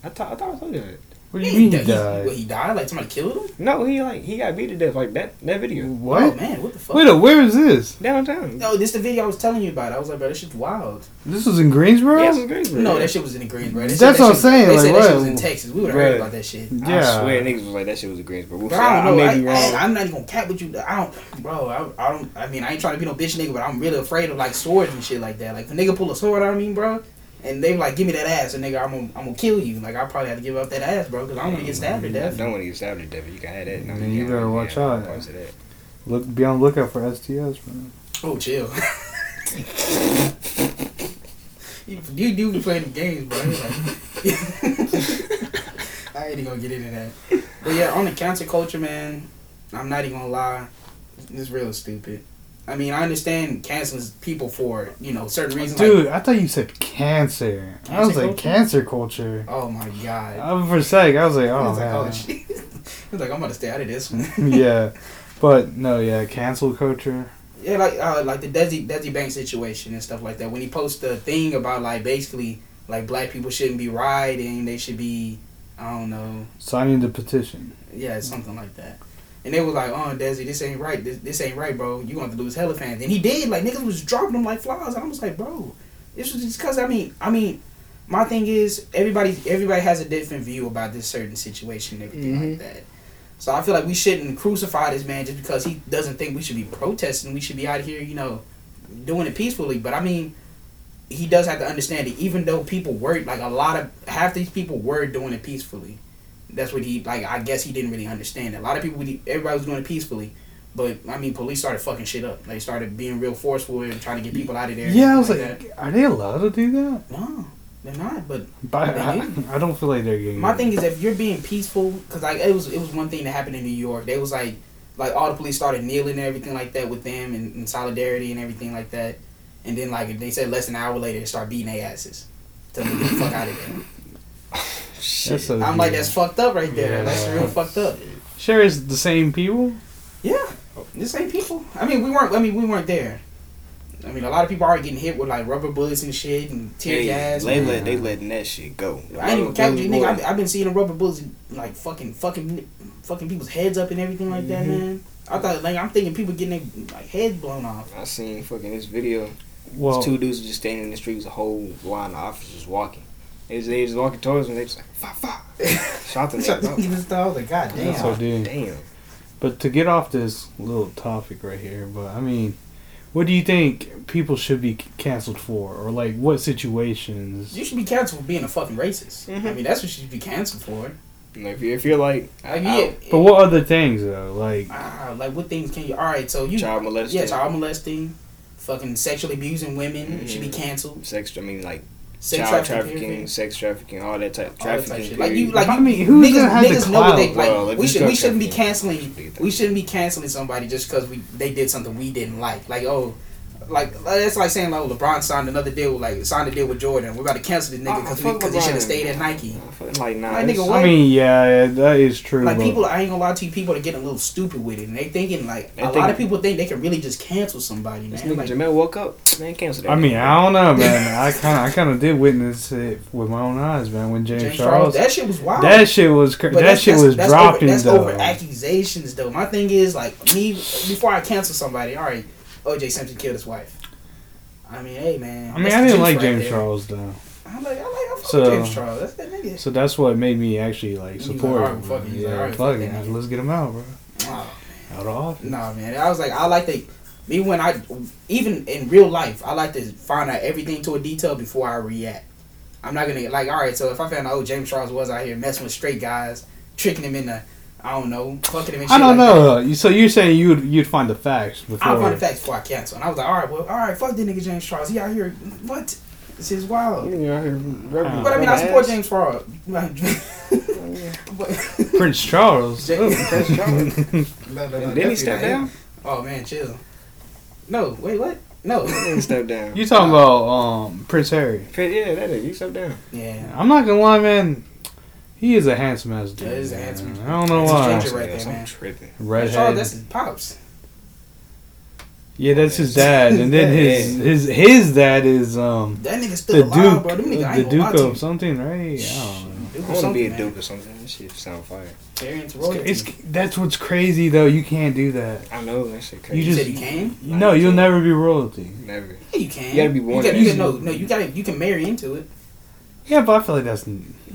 I thought I thought I told you that. What do you mean he He, died? what, he died? Like somebody killed him? No, he like he got beat to death like that that video What? Oh What? man, what the fuck? Wait, a, where is this? downtown. No, this is the video I was telling you about. I was like, bro, this shit's wild. This was in Greensboro. Yeah, it was crazy. No, that shit was in the Greensboro. They That's said that what I'm shit- saying, They like, said that shit was in Texas. We would have heard about that shit. Yeah. I swear niggas was like that shit was in Greensboro. We'll But see. I don't know. may I, be wrong. I, am not even gonna cap with you. I don't, bro. I, I don't. I mean, I ain't trying to be no bitch nigga, but I'm really afraid of like swords and shit like that. Like if a nigga pull a sword out of me, bro, and they were like give me that ass, and nigga, I'm gonna, I'm gonna kill you. Like I probably have to give up that ass, bro, because I don't want to get stabbed to mm, I death. don't want to get stabbed to death. You can have that. No, Man, you can't better watch out. That. Look, be on the lookout for STS, man. Oh, chill. you, you do be playing the games, bro. Like, I ain't even gonna get into that. But yeah, on the cancer culture, man, I'm not even gonna lie. It's real stupid. I mean, I understand canceling people for you know certain reasons. like- Dude, I thought you said cancer. I was Cancer like culture? cancer culture. oh my god. I, for a sec, I was like, I oh was like, oh man. I was like, I'm gonna stay out of this one. yeah, but no, yeah, cancel culture. Yeah, like uh, like the Desi Desi Bank situation and stuff like that. When he posted the thing about like basically like black people shouldn't be rioting, they should be I don't know, Signing the petition. yeah, something like that. And they was like, "Oh, Desi, this ain't right. This, this ain't right, bro. You going to lose hella fans." And he did. Like niggas was dropping them like flies. And I was like, "Bro, this was just because I mean, I mean, my thing is everybody everybody has a different view about this certain situation and everything like mm-hmm. that. So I feel like we shouldn't crucify this man just because he doesn't think we should be protesting. We should be out here, you know, doing it peacefully. But I mean, he does have to understand that even though people were like a lot of half these people were doing it peacefully. That's what he like. I guess he didn't really understand. it. A lot of people, everybody was doing it peacefully. But I mean, police started fucking shit up. They started being real forceful and trying to get people out of there. Yeah, I was everything like, are they allowed to do that? no, they're not. But But I, I don't feel like they're getting. my thing is, if you're being peaceful, because like it was, it was one thing that happened in New York. They was like, like all the police started kneeling and everything like that with them and, and solidarity and everything like that. And then like they said less than an hour later, they start beating their asses. To get the fuck out of there. That's so I'm like, that's fucked up right there. Yeah. That's real fucked up. Sure, it's the same people. Yeah, the same people. I mean, we weren't. I mean, we weren't there. I mean, a lot of people are getting hit with like rubber bullets and shit and tear Hey, gas. they let they letting that shit go. I ain't even count you, nigga. I've, I've been seeing the rubber bullets like fucking, fucking, fucking people's heads up and everything like that, Mhm. man. I thought, like, I'm thinking people getting their like heads blown off. I seen fucking this video. Well, two dudes just standing in the street with a whole line of officers walking. They was, they was walking towards me. They just like fuck fuck. Shot them. Shot niggas them niggas, dog. I was like, God damn. that's so dude. Damn. But to get off this little topic right here, but I mean, what do you think people should be canceled for, or like what situations? You should be canceled for being a fucking racist. I Mhm. mean, that's what you should be canceled for. And if you if you're like, Like, I- yeah, But what other things though? Like ah, like what things can you? All right, so you child molesting, yeah, child molesting, fucking sexually abusing women should be canceled. sex. I mean, like Sex child trafficking, trafficking, sex trafficking, all that type all that type trafficking. shit. Like you, like I you, mean, who's niggas, gonna have the niggas know what they like. Well, we should, we shouldn't be canceling. We shouldn't be canceling somebody just because we they did something we didn't like. Like oh. Like that's like saying like oh, LeBron signed another deal, like signed a deal with Jordan. We're about to cancel this nigga Oh, because fuck because he should have stayed at Nike. Oh, I like nah, Like, nigga, what? I mean, yeah, that is true. Like but- people, I ain't gonna lie to you. People are getting a little stupid with it, and they thinking like They a lot of people think they can really just cancel somebody, This man. nigga Like, Jamel woke up, man, cancel that. I mean, nigga. I don't know, man. I kind of, I kind of did witness it with my own eyes, man. When James, James Charles, Charles, that shit was wild. that shit was, cra- But that that's- shit that's- was that's dropping Over, that's though. over accusations, though. My thing is like me before I cancel somebody. All right, O.J. Simpson killed his wife. I mean, hey man. I mean, I didn't like right James there. Charles though, I'm like, I like, I fuck So- James Charles. That's that nigga. so that's what made me actually like like, support. him, fuck bro. it. You like, Yeah, alright, fuck fuck it. that. Let's get him out, bro. Oh, Out of office. Nah, man. I was like, I like to, me when I, even in real life, I like to find out everything to a detail before I react. I'm not gonna like, all right. So if I found out, oh, James Charles was out here messing with straight guys, tricking him into, I don't know, fucking him and shit I don't like know. that, So you're saying you'd you'd find the facts before? I'll find the facts before I cancel. And I was like, all right, well, all right, fuck that nigga James Charles. He out here, what? This is wild. You out here rubbing But I mean, I support ass. James Charles. Prince Charles. Ja- Oh. Prince Charles. no, no, no, Didn't he definitely step down? Oh man, chill. No, wait, what? No. Didn't step down. you talking about um Prince Harry? Yeah, that is. You step down. yeah. I'm not gonna lie, man. He is a handsome ass dude. That is a man. handsome dude. I don't know That's a why. ginger right Yes, there, I'm man. tripping. Redhead. Charles, that's his pops. yeah, that's his dad, and then his his his dad is um That nigga the still alive, Duke, bro. Them nigga, the ain't gonna lie Duke of something, right? I don't know. Duke I or want to be a duke man. or something. This shit sound fire. Terrence royalty. It's that's what's crazy though. You can't do that. I know that shit You crazy. you just said you can? no, you'll never be royalty. Never. Yeah, you can. You gotta be born You, gotta, you can, no, no, you gotta. You can marry into it. Yeah, but I feel like that's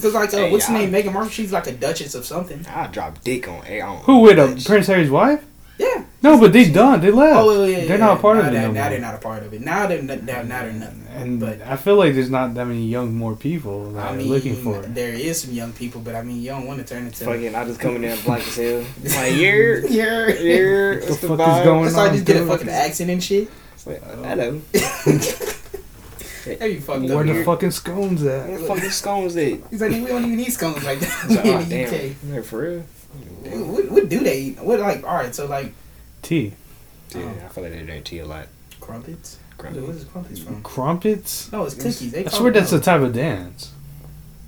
Because like, uh, Hey, what's her name? Meghan Markle. She's like a duchess of something. I drop dick on. Hey, who with a. Prince Harry's wife? Yeah. No, but they done. They left. Oh, yeah, yeah, they're yeah. not a part now of it That, no now more. they're not a part of it. Now they're not, now, now they're nothing. And But I feel like there's not that many young more people that I are looking for it. there is some young people, but I mean, you don't want to turn into. Fucking, I just come in there black as hell. Like, yeah, Yeah. yeah. the What's the, fuck is vibe? going That's why I just get a fucking accent and shit. It's like, uh, hello. Hey, you fucked Where up. the here. fucking scones Where at? the fucking scones at? He's like, we don't even eat scones like that It's like, in oh, the damn. UK. Like, for real? What, what, what do they eat? What like? All right, so like Tea. Yeah, oh. I feel like they drink tea a lot. crumpets. Grumpy. What is crumpets from? Crumpets? No, it's cookies. They I swear that's no. a type of dance.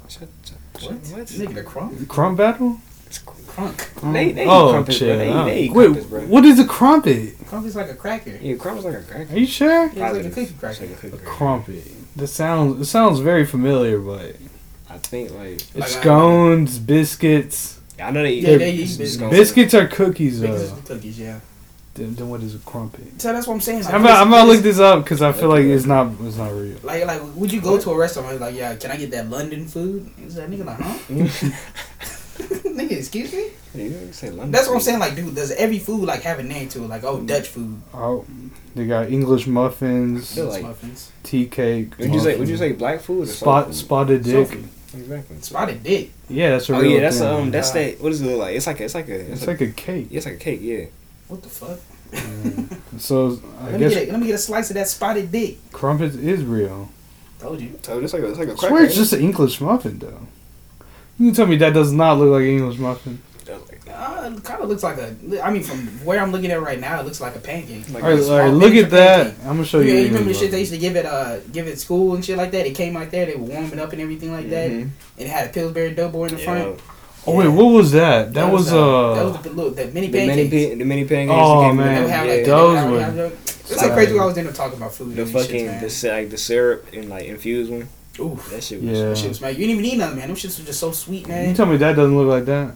Shut, shut, What? What? Nigga, the crump? Crump battle? It's cool. Oh. They, they oh, crumpets, shit. bro. They, Oh. they eat Wait, crumpets, bro. what is a crumpet? Crump is like a cracker. Yeah, crumpets like a cracker. Are you sure? Yeah, it's like a Positive. cookie It's cracker. like a cookie A crumpet. That sounds it sounds very familiar, but I think like Like, it's I- scones, biscuits. I know they eat. Yeah, they eat biscuits. scones. Biscuits are cookies, Because though. it's the cookies, yeah. Then, then what is a crumpet? So that's what I'm saying. Like, I'm gonna, I'm gonna look this up because I feel like it's not it's not real. Like, like, would you go to a restaurant and be like, yeah, can I get that London food? Is that nigga like, huh? nigga, excuse me? Yeah, you say London That's what I'm saying. Like, dude, does every food like have a name to it? Like, oh, Dutch food, Oh, they got English muffins, feel like- muffins, tea cake. Would you say? Would muffins, you say black food or spot food? spotted Soul dick? food. Exactly. spotted dick. Yeah, that's a Oh real yeah, that's thing. um, that's that. What does it look like? It's like a, it's like a, it's it's, like a cake. yeah, it's like a cake. Yeah. What the fuck? So I Let me guess get a, let me get a slice of that spotted dick. crumpet is real. Told you. So it's like a, it's like a I cracker. swear it's just an English muffin though. You can tell me that does not look like an English muffin. Uh, it kind of looks like a. I mean, from where I'm looking at right now, it looks like a pancake. Like All right, a all right, look at that. pancake. I'm gonna show Yeah, you. you remember the shit they used to give it uh give it school and shit like that. It came out there, they would warm it up and everything like that, Mhm. and it had a Pillsbury Doughboy in the front. Yeah. Oh wait, what was that? That, was, that uh. That was the little the mini The mini pancakes. the mini pancakes. Oh, that man. in They the- have yeah. like Those were- It's like crazy. I was in there talking about food. the and these fucking shits, the like the syrup and like infused one. Man. Oof. That shit was. Yeah. That shit was man. You didn't even need nothing, man. Them shits were just so sweet, man. You tell me that doesn't look like that.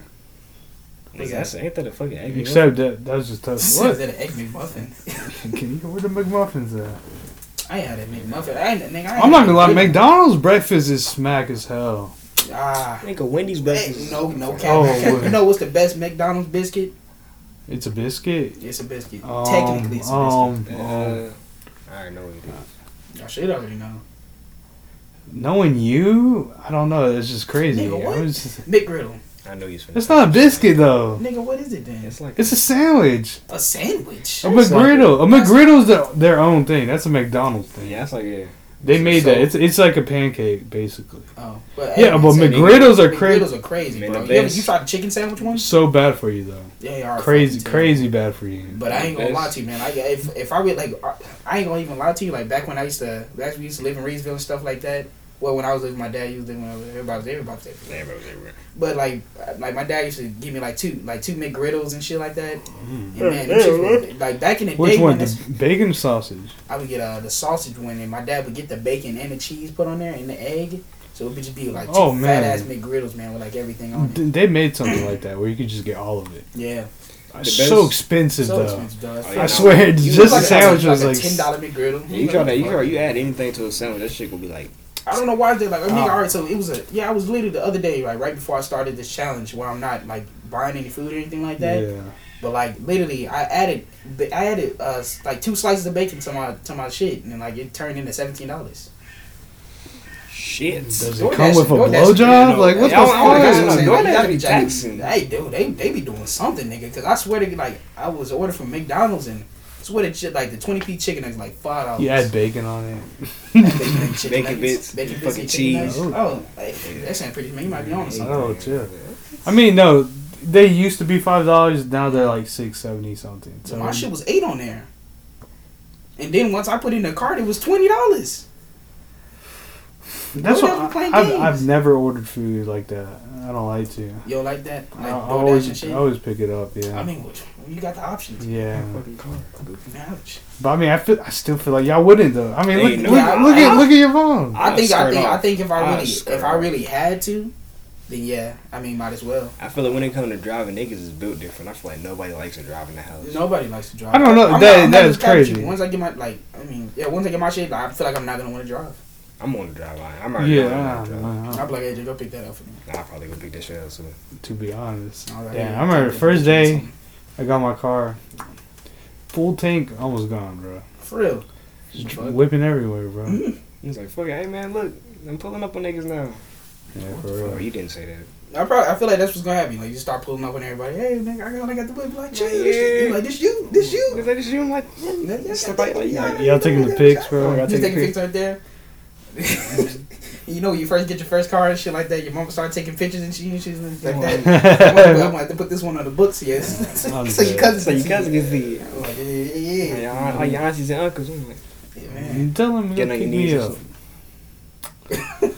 Nigga, that's, ain't that a fucking egg? Except that that was just tough. Is What? that an egg McMuffin? Can you where the McMuffins at? I ain't had a McMuffin. I ain't, nigga, I ain't I'm not gonna lie. McDonald's breakfast is smack as hell. Ah. Nigga, Wendy's Hey, breakfast. no, no cap. Oh, you know what's the best McDonald's biscuit? It's a biscuit. It's a biscuit. Um, Technically, it's a biscuit. um, Uh, um, I already know what it is. I should already know. Knowing you, I don't know. It's just crazy. Nigga, what? I was just- McGriddle. I know you. it's not a biscuit though. Nigga, what is it then? It's like It's a sandwich. A sandwich. A It's like- McGriddle. A McGriddle's the, their own thing. That's a McDonald's thing. yeah, it's like yeah. They made So- that. It's it's like a pancake basically. Oh, but Yeah, but say McGriddles are crazy. McGriddles are crazy, Man, bro. You, ever, best- you tried the chicken sandwich one? So bad for you though. Yeah, they are Crazy, crazy bad for you. But I ain't gonna lie to you, man. I, if if I would like, I ain't gonna even lie to you. Like back when I used to, back when we used to live in Reidsville and stuff like that. Well, when I was living with my dad, he was living with everybody was everybody was everywhere. Yeah, bro, they were. But like, like my dad used to give me like two, like two McGriddles and shit like that. And man, yeah, them shits right. like back in the Which day, one? The bacon sausage. I would get uh, the sausage one, and my dad would get the bacon and the cheese put on there and the egg. So it would just be like two Oh, fat man. ass McGriddles, man, with like everything on it. They made something like that where you could just get all of it. Yeah, best- so expensive so though. expensive, dog. Oh, I swear, just look a like- sandwich was like like a ten dollar McGriddle. Yeah, you try that. You try. You add anything to a sandwich, that shit will be like. I don't know why they like. I mean, Oh. all right. So it was a yeah. I was literally the other day, like right before I started this challenge, where I'm not like buying any food or anything like that. yeah. But like literally, I added I added uh like two slices of bacon to my to my shit, and like it turned into seventeen dollars. Shit. Does DoorDash- it come with a DoorDash- blowjob? Like what the Yeah, I don't- I don't fuck? got no- DoorDash gotta be taxing. Hey, dude, they they be doing something, nigga. Cause I swear to like I was ordering from McDonald's and I swear to shit like the twenty p chicken is like five dollars. You add bacon on it. bacon, and chicken Bacon nuggets, bits, bacon bits, fucking and cheese. nuggets. Oh, oh hey, that sounds pretty. Man, you might be on something. Oh, chill. I mean, no, they used to be five dollars. Now they're like six seventy something. So So my shit was eight on there. And then once I put in the cart, it was twenty dollars. that's what I, I've. I've never ordered food like that. I don't like to. Yo, like that, I, like I DoorDash always. I always pick it up. Yeah. I mean, what, you got the options. yeah. Fucking car. Ouch. But I mean, I feel, I still feel like y'all wouldn't though. I mean, Hey, look, no, look, I- look at I- look at your phone. I think I skirt think I think if I really skirt if I really had to, then yeah, I mean, might as well. I feel like when it comes to driving, niggas is built different. I feel like nobody likes to drive in the house. Nobody likes to drive. I don't know, I'm that- not- I'm that not is just capping crazy. you. Once I get my like, I mean, yeah, once I get my shit, like, I feel like I'm not gonna want to drive. I'm on the drive line. I'm already Yeah, on the drive. don't. I'll be like, hey, dude, go pick that up for me. Nah, I probably go pick that shit up soon. to be honest. I was Yeah, I remember the first day something. I got my car, full tank, almost gone, bro. For real. Just Fuck. whipping everywhere, bro. He's like, fuck it, hey man, look, I'm pulling up on niggas now. Yeah, for Oh, real. he didn't say that. I probably I feel like that's what's gonna happen. Like you start pulling up on everybody. Hey, nigga, I got, I got the whip. Like, chill. Yeah. This, you. like this you, this you. Is that just you? I'm like, Yeah, yeah, yeah, Step out, like, yeah, yeah. Y'all taking the pics, bro? Y'all Just taking taking pics right there. you know, when you first get your first car and shit like that, your mom start taking pictures and shit, and shit like that. I'm gonna- I'm gonna have to put this one on the books, yes. I'm so your dead. cousin, So your cousin can see it. I'm like, yeah, yeah, yeah. Your Like your aunties and uncles. I'm like, Yeah, man. You tell him to Getting on your knees up.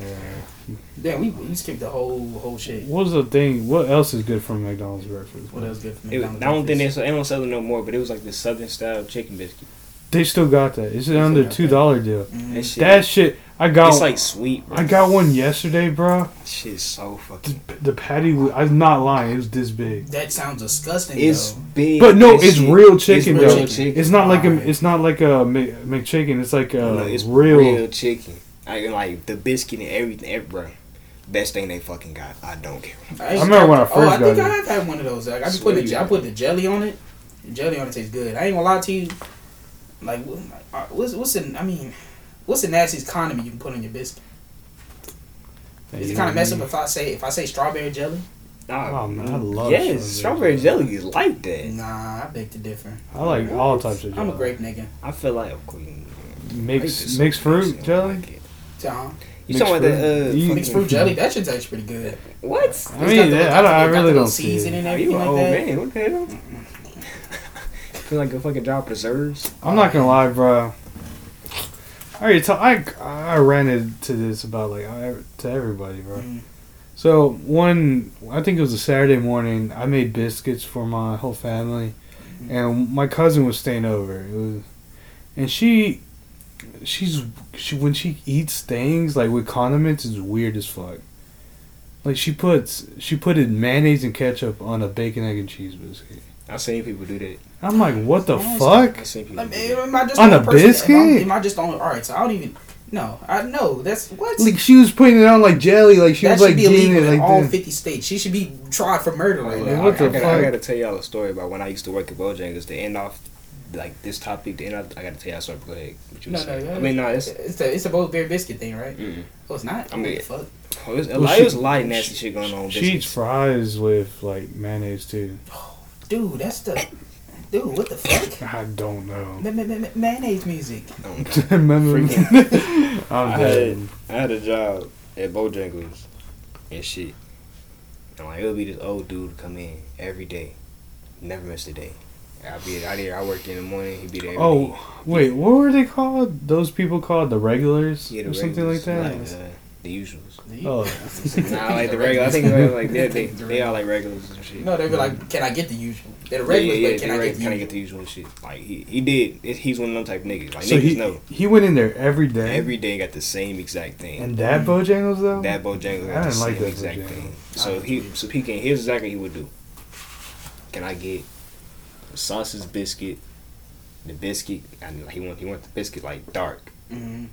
Yeah. Damn, we we skipped the whole whole shit. What was the thing? What else is good from McDonald's breakfast? What else good for it, McDonald's? I don't think they breakfast? so they don't sell it no more, but it was like the southern style chicken biscuit. They still got that. It's still under two dollar deal. That mm-hmm. shit, That shit, I got. it's like sweet. Bro. I got one yesterday, bro. That shit is so fucking. The, the patty, I'm not lying. It was this big. That sounds disgusting. It's though. big. But no, That it's shit- real chicken real though. chicken. It's not like a. Alright. It's not like a McChicken. It's like a No, it's real. real, chicken. I like the biscuit and everything, every, bro. Best thing they fucking got. I don't care. I, remember when I first oh, I think got I have had one of those. Like, I just Swear put the I put the jelly on it. The jelly on it tastes good. I ain't gonna lie to you. Like, what- uh, what's what's the I mean, what's the nastiest condiment you can put on your biscuit? Is it kind of mess up if I say if I say strawberry jelly? Nah, Oh, man, I love yes, strawberry strawberry jelly is like that. Nah, I beg to differ. I like all types of jelly. I'm a grape nigga. I feel like a queen. Mixed mixed fruit jelly. Uh-huh. You Mixed talking about the uh, You- Mixed fruit jelly, that shit tastes pretty good. What? I mean, yeah, got I, don't, the- I got the really little don't see it. and Are everything you an like old that. man? What the hell? Feel like a fucking of preserves. I'm not gonna lie, bro. I already I I ranted to this about like I, to everybody, bro. Mm. So one, I think it was a Saturday morning. I made biscuits for my whole family, and my cousin was staying over. It was, and she, she's she when she eats things like with condiments is weird as fuck. Like she puts she put in mayonnaise and ketchup on a bacon egg and cheese biscuit. I've seen people do that. I'm like, what the Nasty. fuck? I've Like, am I just On a person- biscuit? Am I, am I just on? All right, so I don't even. No, I know that's what. Like she was putting it on like jelly, like she that was should like be illegal it in like all this. 50 states. She should be tried for murder right Hold now. what I, the I, gotta, I gotta tell y'all a story about when I used to work at Bojangles to end off like this topic. Then I, I got to tell you. I start go ahead. What you No, was no, no. I mean, no, it's It's a it's a Bo-Berry biscuit thing, right? mm-mm. Oh, it's not. I mean- What the fuck? Oh, it's, a Well, lot, she- there's a lot of nasty shit going on. with She eats fries with like mayonnaise too. Dude, that's the dude. What the fuck? I don't know. Ma- ma- ma- mayonnaise music. My God. Remember? Freaking- I'm I dead. had, I had a job at Bojangles and shit. And like it would be this old dude come in every day, never missed a day. I'd be out there. I worked in the morning. He'd be there. every Oh, day. wait, what were they called? Those people called the regulars Yeah, the or something like regulars, that. Like, uh, the usuals. Oh. nah, like the regular. I think they're like they they they are like regulars and shit. No, they be like, "Can I get the usual?" They're the Yeah, regulars, yeah, yeah, but can I get the can I usual? get the usual shit? Like he he did. It, he's one of them type of niggas. Like so niggas he know he went in there every day. every day got the same exact thing. and that Bojangles though. That Bojangles I got the didn't like same that exact Bojangles. thing. So he so he can here's exactly what he would do. Can I get a sausage biscuit? The biscuit and he want he want the biscuit like dark, Mhm.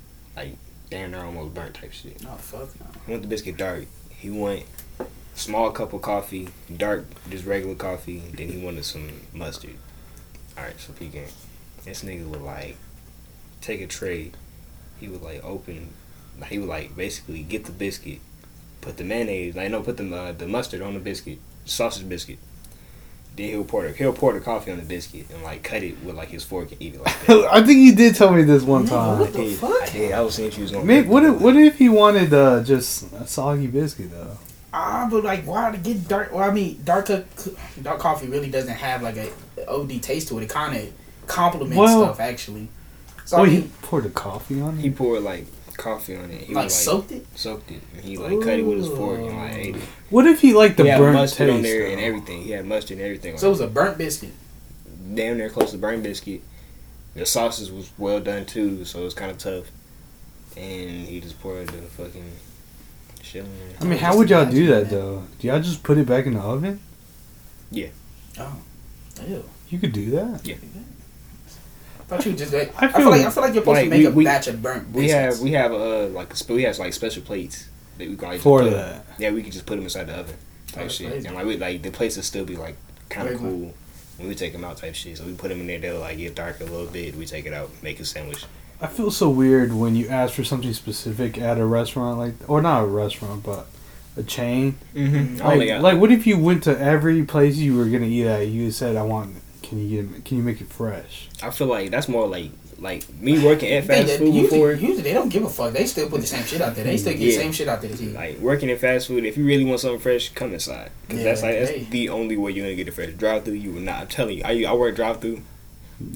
damn near almost burnt type shit. No, fuck no. He want the biscuit dark. He want small cup of coffee, dark, just regular coffee. Then he wanted some mustard. All right, so pecan. This nigga would like take a tray. He would like open. He would like basically get the biscuit, put the mayonnaise. Like no, put the uh, the mustard on the biscuit, sausage biscuit. Then he'll pour the he'll pour the coffee on the biscuit and like cut it with like his fork and eat it like that. I think you did tell me this one Nigga, time. what I the did. fuck? I did. I was seeing if you was gonna. Maybe, what if what if he wanted uh, just a soggy biscuit though? Ah, but like, why to get dark? Well, I mean, dark co- dark coffee really doesn't have like a OD taste to it. It kind of complements Well- stuff actually. So Oh, I he poured the coffee on it. He poured like coffee on it. He like was, soaked it. soaked it. And he like cut it with his fork and like ate it. What if he liked the he had burnt mustard taste? on there and everything. He had mustard and everything. on So it was a burnt biscuit. it. damn near close to burnt biscuit. The sausage was well done too, so it was kind of tough. And he just poured the fucking shit on there. I mean, how would y'all do that that. though? Do y'all just put it back in the oven? Yeah. Oh, ew. You could do that. I thought you just. Like, I I, feel, feel like I feel like you're supposed like to make we- a we- batch of burnt. We biscuits. have we have uh like a we have like special plates that we can like, For put- that. Yeah, we can just put them inside the oven type that's shit. crazy. And like we like the plates will still be like kind of cool when we take them out type shit. So we put them in there. They'll like get dark a little bit. We take it out, make a sandwich. I feel so weird when you ask for something specific at a restaurant, like or not a restaurant, but a chain. Mm-hmm. Like, like, what if you went to every place you were gonna eat at? You said, "I want. Can you get? Can you make it fresh?" I feel like that's more like like me working at fast that food usually, before. usually they don't give a fuck. They still put the same shit out there. They still get the Yeah. same shit out there to eat. Like working in fast food, if you really want something fresh, come inside. Cause Yeah, that's like that's hey. the only way you're gonna get it fresh. Drive through, you will not. I'm telling you, I I work drive through.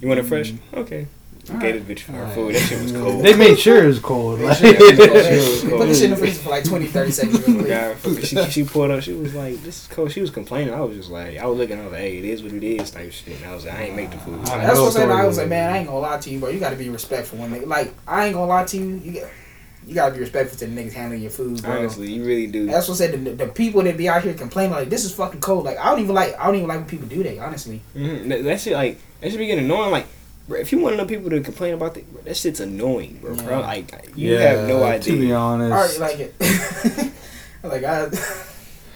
You want it fresh? Okay. All Get right. this bitch her Alright. food. That shit was cold. They made sure it was cold. They Like, should- they should- That shit was Put cold. this shit in the freezer for like 20, 30 seconds. Real quick. Yeah, she, she pulled up. She was like, "This is cold." She was complaining. I was just like, I was looking. I was like, "Hey, it is what it is." Type shit. And I was like, "I ain't make the food." I That's what I'm saying. I was like, man. I ain't gonna lie to you, bro. You gotta be respectful when they like. I ain't gonna lie to you. You got, you gotta be respectful to the niggas handling your food, bro. Honestly, you really do. That's what I said. The, the people that be out here complaining like this is fucking cold. Like I don't even like. I don't even like when people do that. Honestly. hmm That, that shit like that should be getting annoying. Like, bro, if you want to know people to complain about that, bro, that shit's annoying, bro. Yeah. bro. Like, you have no idea. To be idea. honest, I already like it. like I.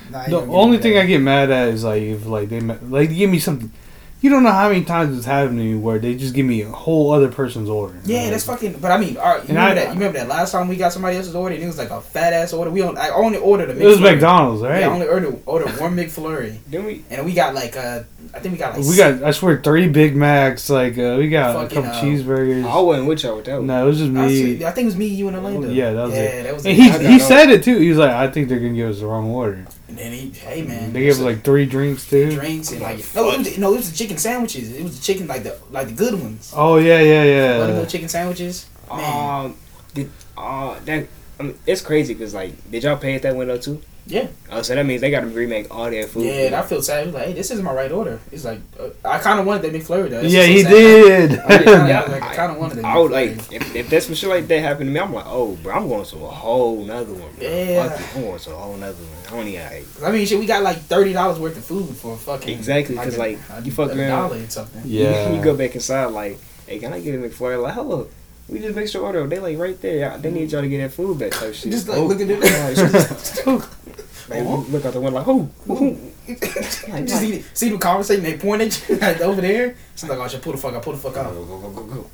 Nah, the only thing. I get mad at is like if like they like they give me something. You don't know how many times it's happened to me where they just give me a whole other person's order. Yeah, Like, that's fucking. But I mean, all right, you And remember I- that? You remember that last time we got somebody else's order? and It was like a fat ass order. We don't. I only ordered a. It was McDonald's, right? Yeah, I only ordered ordered one McFlurry, Then we and we got like uh, I think we got like we got, I swear, three Big Macs. Like uh, we got Fucking, a couple uh, cheeseburgers. I wasn't with y'all with that. one. no, it was just I, me. see- I think it was me, you, and Orlando. Yeah, that was yeah, it. that was And it. he he said it too. He was like, I think they're gonna give us the wrong order. And then he, hey man, They gave us like three drinks too. drinks and like no, it was, no, it was the chicken sandwiches. It was the chicken like the like the good ones. Oh yeah, yeah, Buttermilk yeah. chicken sandwiches. Man, Um, did uh that I mean, it's crazy because like, did y'all pay at that window too? Yeah. Oh, so that means they got to remake all their food. yeah, and I feel sad. It was like, hey, this isn't my right order. It's like uh, I kind of wanted that McFlurry though. That's Yeah, what's he sad. did. I, I, Yeah, yeah, like, I kind of wanted that. I would like if, if that's some shit like that happened to me. I'm like, oh, bro, I'm going to a whole nother one. Bro. Yeah. I'm going to a whole nother one. I don't even. Like, I mean, shit, we got like thirty dollars worth of food for fucking exactly because like, a- you fuck a around- dollar or something. Yeah. you go back inside like, hey, can I get a McFlurry? Like, hello. We just make sure order. They like right there. Y'all- They need mm. y'all to get that food back type shit. Just like Oh, look at yeah, it. Like, look out the window like, who? who? just see, see them conversating, they point at you like, over there. It's like, oh shit, pull the fuck out, pull the fuck out. go go go go.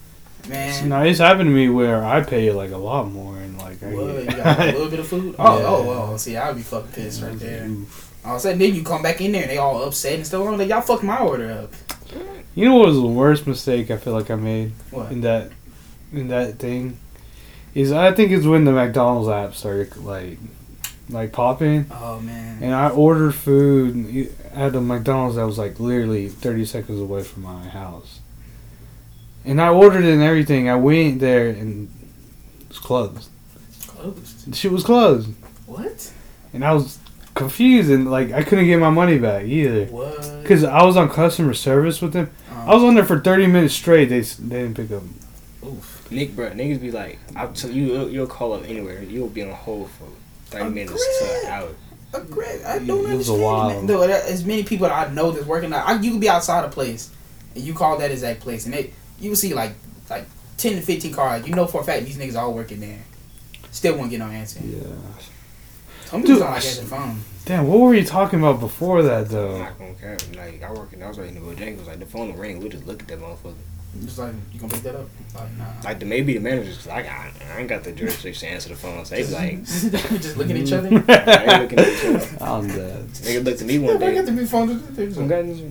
Man. Now it's happened to me where I pay like a lot more and like I What, you got a little bit of food? Oh, Yeah. oh, oh, see, I'd be fucking pissed right mm-hmm. there. All of a sudden, then you come back in there and they all upset and stuff. I'm like, y'all fucked my order up. You know what was the worst mistake I feel like I made What? in that in that thing is I think it's when the McDonald's app started like like popping Oh man. and I ordered food at the McDonald's that was like literally 30 seconds away from my house. And I ordered it and everything. I went there and it was closed. Closed. Shit was closed. What? And I was confused and like I couldn't get my money back either. What? Cause I was on customer service with them. Um, I was on there for thirty minutes straight. They they didn't pick up. Oof. Nick, bro, niggas be like, I'll tell you, you'll, you'll call up anywhere. You'll be on hold for thirty minutes to an hour. Agreed. I It- don't it was a understand. while. man. Though, there- as many people that I know that's working, I, you could be outside a place, and you call that exact place, and they you will see like like ten to fifteen cars. You know for a fact these niggas all working there. Still won't get no answer. Yeah. Some Dude, I like s- answering the phone. Damn, what were you talking about before that though? I'm though? not gonna care. Like I work in, I was working in the Bojangles. Like the phone will ring, we just look at that motherfucker. Just like you gonna pick that up? Like nah. Like the maybe the managers, cause I got, I ain't got the jurisdiction to answer the phone. So they be like, just looking at each other. they looking at each other. I'm dead. Nigga looked at me one but I got to be phone. Some guys,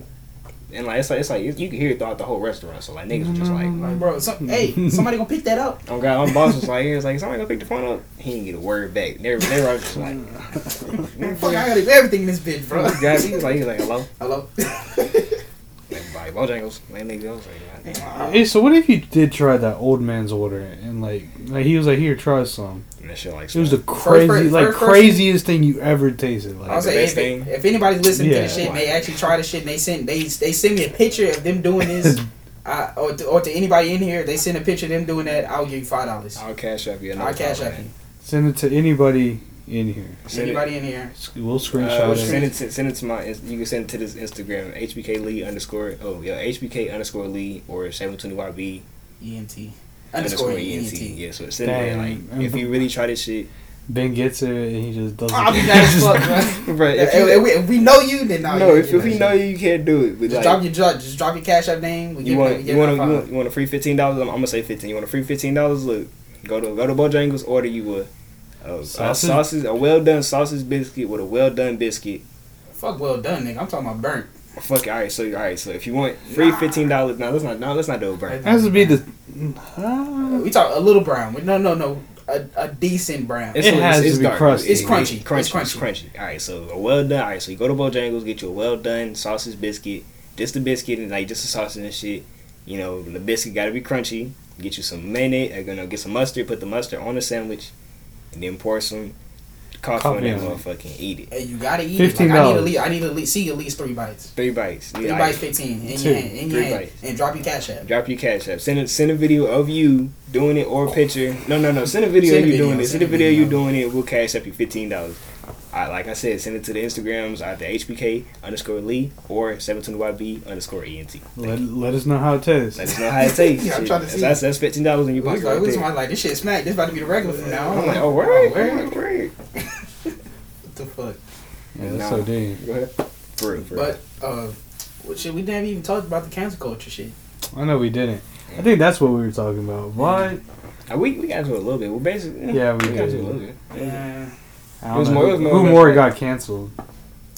and like it's like it's like you can hear it throughout the whole restaurant. So like niggas just like, Like, bro, some, hey, somebody gonna pick that up. oh god, my boss was like, he was like, somebody gonna pick the phone up. He didn't get a word back. They, they were just like, fuck, I gotta do everything in this bitch, bro. guys, he was like, he was like, hello, Hello. Like Bojangles, man, nigga, I like, God, Hey, so what if you did try that old man's order and like like he was like here try some? and that shit like, It was the First crazy person- like first person- craziest thing you ever tasted. I Like was the saying, best if, thing. if anybody's listening to the this shit and they actually try the shit and they send they they send me a picture of them doing this, uh, or to, or to anybody in here, they send a picture of them doing that, I'll give you five dollars. I'll cash up you. I'll cash up you. send it to anybody in here. Send it, Anybody in here? We'll uh, screenshot send it. it to send it to my. You can send it to this Instagram HBK Lee underscore oh yeah HBK underscore Lee or seven twenty YB ENT underscore underscore ENT. ENT. Yeah, so send it there. Like if you really try this shit, Ben gets it and he just doesn't. I'll be mad as fuck, bro. bro. If, If you, we, if we know you, then no. no, you if, can if we know you, you can't do it. But just like, drop your just drop your cash app name. We you give want we you want it you want, you want a free fifteen dollars? I'm, I'm gonna say fifteen. You want a free fifteen dollars? Look, go to go to Bojangles, order you a. A, a Sausage? sausage, a well done sausage biscuit with a well done biscuit. Fuck, well done, nigga. I'm talking about burnt. Fuck, all right. So, all right. So, if you want free fifteen dollars, now let's not, no, let's not do it, bro. It has to be the. Ah. We talk a little brown. No, no, no. A, a decent brown. It has to be dark. crusty. It's crunchy. It's crunchy. It's It's crunchy. All right, so a well done. All right, so you go to Bojangles, get you a well done sausage biscuit, just the biscuit and like just the sausage and shit. You know, the biscuit got to be crunchy. Get you some mayonnaise. uh, You know, get some mustard. Put the mustard on the sandwich, and then pour some coffee, Coffee on that on it. motherfucker and eat it. Hey, you gotta eat it. Like, I need $15. at least I need at least see at least three bites. Three bites. Three Yeah, bites, fifteen in Two. your hand, in your Three hand, bites. and drop your cash app. Drop your cash app. Send a send a video of you doing it or a picture. No, no, no. Send a video Send of you video, doing it. send Send a a video of video. you doing it. We'll cash up you fifteen dollars. Alright, like I said, send it to the Instagrams at the HBK underscore Lee or 720YB underscore ENT. Let, let us know how it tastes. Let us know how it tastes. Yeah, I'm trying to see. That's, that's fifteen dollars in your We pocket like, right we was there. like, this shit smack. This about to be the regular from now. I'm like, oh, word, word. word, word. What the fuck? Yeah, that's Nah. so deep. Go ahead. For real, for real. But uh, what shit? We never even talked about the cancel culture shit. I know we didn't. I think that's what we were talking about. What? Uh, we, we got into it a little bit. We're basically, Yeah, we got into did. a little bit. Yeah. I It was more- it was more who more that. got canceled.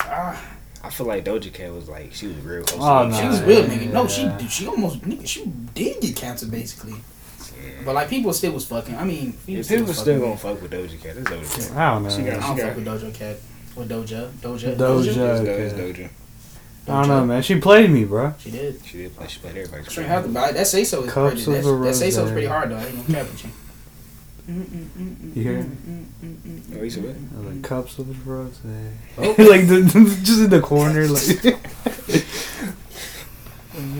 Ah, I feel like Doja Cat was like, she was real close Oh, to nah. she was real nigga. No, she She almost nigga. She did get canceled basically. But like people still was fucking. I mean, people If still people still gonna fuck with Doja Cat, it's Doja Cat. I don't know. She got- I don't she fuck with Doja Cat. With Doja, Doja, Doja. It's, Okay. It's Doja. I don't know, man. She played me, bro. She did. She did play. She played everybody. Straight have to buy that say so is Cups pretty. That, a that say so is pretty hard though. I ain't gonna cap with you. You hear it? Oh, you said what? I was like cups of rose. Eh? Oh. like the, just in the corner, like.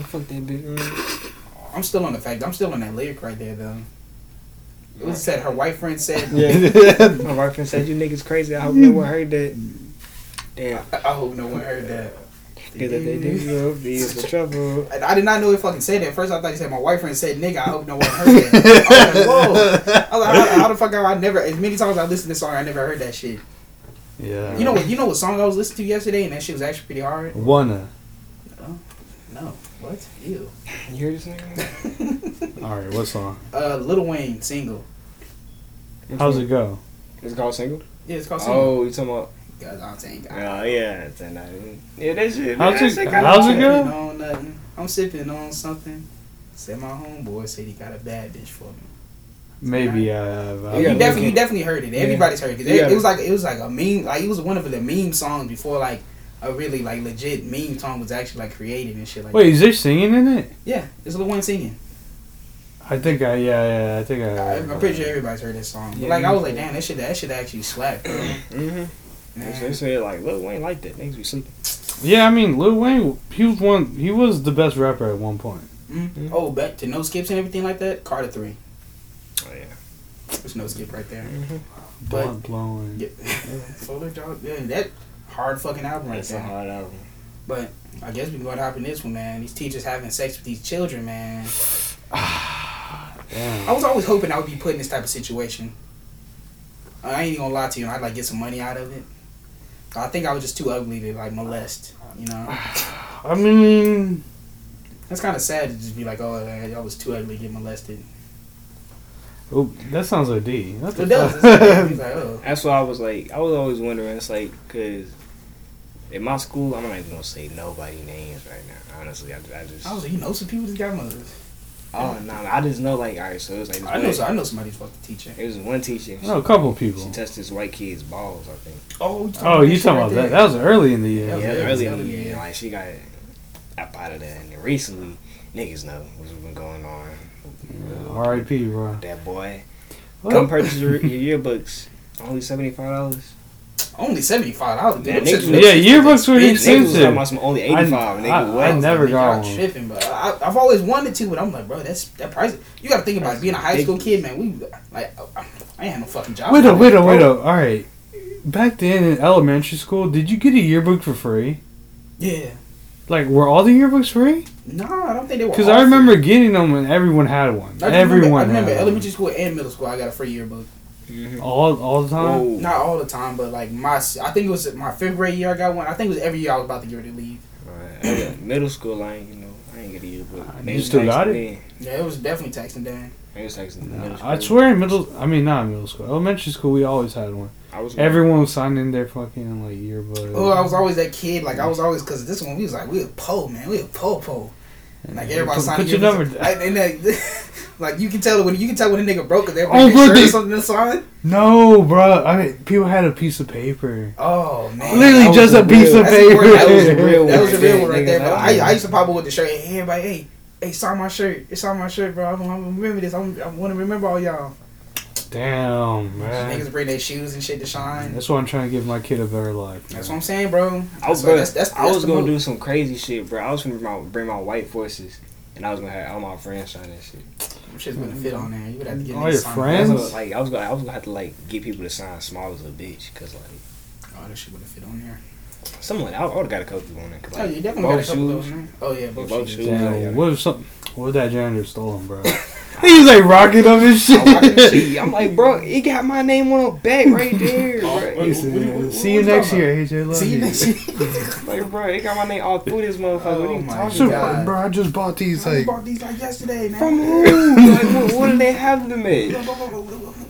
Fuck that bitch. I'm still on the fact. I'm still on that lyric right there though. It was said her white friend said. Yeah. My wife friend said you niggas crazy. I hope no one heard that. Damn. I hope no one heard that. Get that they do go be in trouble. I I did not know it fucking said that. First, I thought he said my white friend said nigga. I hope no one heard that. I was like, whoa. I was like, how, how the fuck have I never? As many times I listened to this song, I never heard that shit. Yeah. You know what? You know what song I was listening to yesterday, and that shit was actually pretty hard. Wanna. No, what? Ew. You hear this nigga? All right, what song? Uh, Lil Wayne single. How's it go? It's called single. Yeah, it's called single. Oh, you talking about? Guys, I'm saying. Oh yeah, it's a. Yeah, that shit. How's that it- shit how's it hard. go? On nothing. I'm sipping on something. Said my homeboy said he got a bad bitch for me. Maybe uh, I have. Yeah, I you gotta definitely, you definitely heard it. Yeah. Heard it. 'Cause It, gotta- it was like it was like a meme. Like it was one of the meme songs before like a really like legit meme song was actually like created and shit like. Wait, is there singing in it? Yeah, it's Lil Wayne singing. I think I yeah yeah I think I. I I'm pretty sure everybody's heard this song. But Yeah, like I was like, damn, that shit that shit actually slapped. bro. Mm-hmm. Mm-hmm. They Man. said like, Lil Wayne like that. Niggas be sleeping. Yeah, I mean Lil Wayne, he was one. He was the best rapper at one point. Mhm. Oh, back to no skips and everything like that. Carter three. Oh yeah. There's no skip right there. Mm-hmm. But- Blunt blowing. Yeah. Solar Dog. Yeah, that hard fucking album right That's a there. hard album. But I guess we can go to hop in this one, man. These teachers having sex with these children, man. I was always hoping I would be put in this type of situation. I ain't gonna lie to you. I'd like get some money out of it. I think I was just too ugly to like molest. You know, I mean, that's kind of sad to just be like, oh, I was too ugly to get molested. oh, that sounds like D. It does. It's like, oh. That's why I was like, I was always wondering. It's like, cause in my school, I'm not even gonna say nobody names right now. Honestly, I, I just. I was like, you know, some people just got mothers. Oh no, I just know like, all right. So it was like, I know, one- I know somebody's fucking teacher. It was one teacher. I know a couple people. She touched this white kid's balls. I think. Oh, Oh, you talking oh, about that? That was early in the year. That Yeah, early in the year, yeah. like she got up out of that, and then recently, niggas know what's been going on. R.I.P. Bro. That boy, What? come purchase your, your yearbooks. Only seventy five dollars. Only seventy five dollars. Yeah, yearbooks were was expensive. about some only eighty five. I- I- what? I never got one. Tripping, but I, I've always wanted to, but I'm like, bro, that's that price. You got to think about it. being a high school kid, man. We like, I ain't had no fucking job. Wait up, wait up, Bro, wait up. All right. Back then in elementary school, did you get a yearbook for free? Yeah. Like, were all the yearbooks free? No, I don't think they were. Because I remember getting them when everyone had one. I just remember, Everyone I remember had elementary school and middle school. I got a free yearbook. Mhm. All, all the time? Whoa. Not all the time, but like my, I think it was my fifth grade year. I got one. I think it was every year I was about to get ready to leave. Right. Middle school, I ain't you know, I ain't get a yearbook. Uh, They you still got it? me. Yeah, it was definitely texting Dan. They was texting me. Middle I swear in middle, I mean not in middle school, elementary school we always had one. I was Everyone was signing their fucking like yearbook. Oh, I was always that kid. Like I was always because this one we was like we were po man, we were po po. Like everybody Put- signing put your yearbooks. number down. Like, and that, like you can tell when you can tell when a nigga broke because they Oh, oh, bro, shirt they- or something to sign. No, bro. I mean, people had a piece of paper. Oh man, Literally just a a piece of That's paper. the word. That was a real that was a one. real one right Nigga, there. But I, I used to pop up with the shirt. Hey, everybody, hey, hey, sign my shirt. It's on my shirt, bro. I'm, I'm gonna remember this. I'm, I want to remember all y'all. Damn, man. Niggas bring their shoes and shit to shine. That's why I'm trying to give my kid a better life. That's what. I'm saying, bro. I was That's, gonna, that's, that's, I was gonna move. do some crazy shit, bro. I was gonna bring my, bring my white forces, and I was gonna have all my friends sign that shit. Them shit's gonna fit on there. You would have to get All your sign friends? I was gonna, like I was gonna, I was gonna have to like get people to sign small as a bitch, cause like Oh, that shit would have fit on there. someone I, I would have got a couple people on there. Cause, Oh, like, you definitely got a both couple of shoes. them. man. Oh yeah, both, both shoes. shoes. Yeah, yeah. What if some? What if that janitor stole him, bro? he was like rocking up his shit. I'm, rocking the shit. I'm like, bro, he got my name on the back right there, Oh, bro. what- said, what- what- what- See you next year, AJ. Love See you you. next year. Like, bro, he got my name all through this motherfucker. Oh what are you oh my talking So, God. about? bro, I just bought these I like. bought these like yesterday, man. From who? like, what, what do they have them at? What,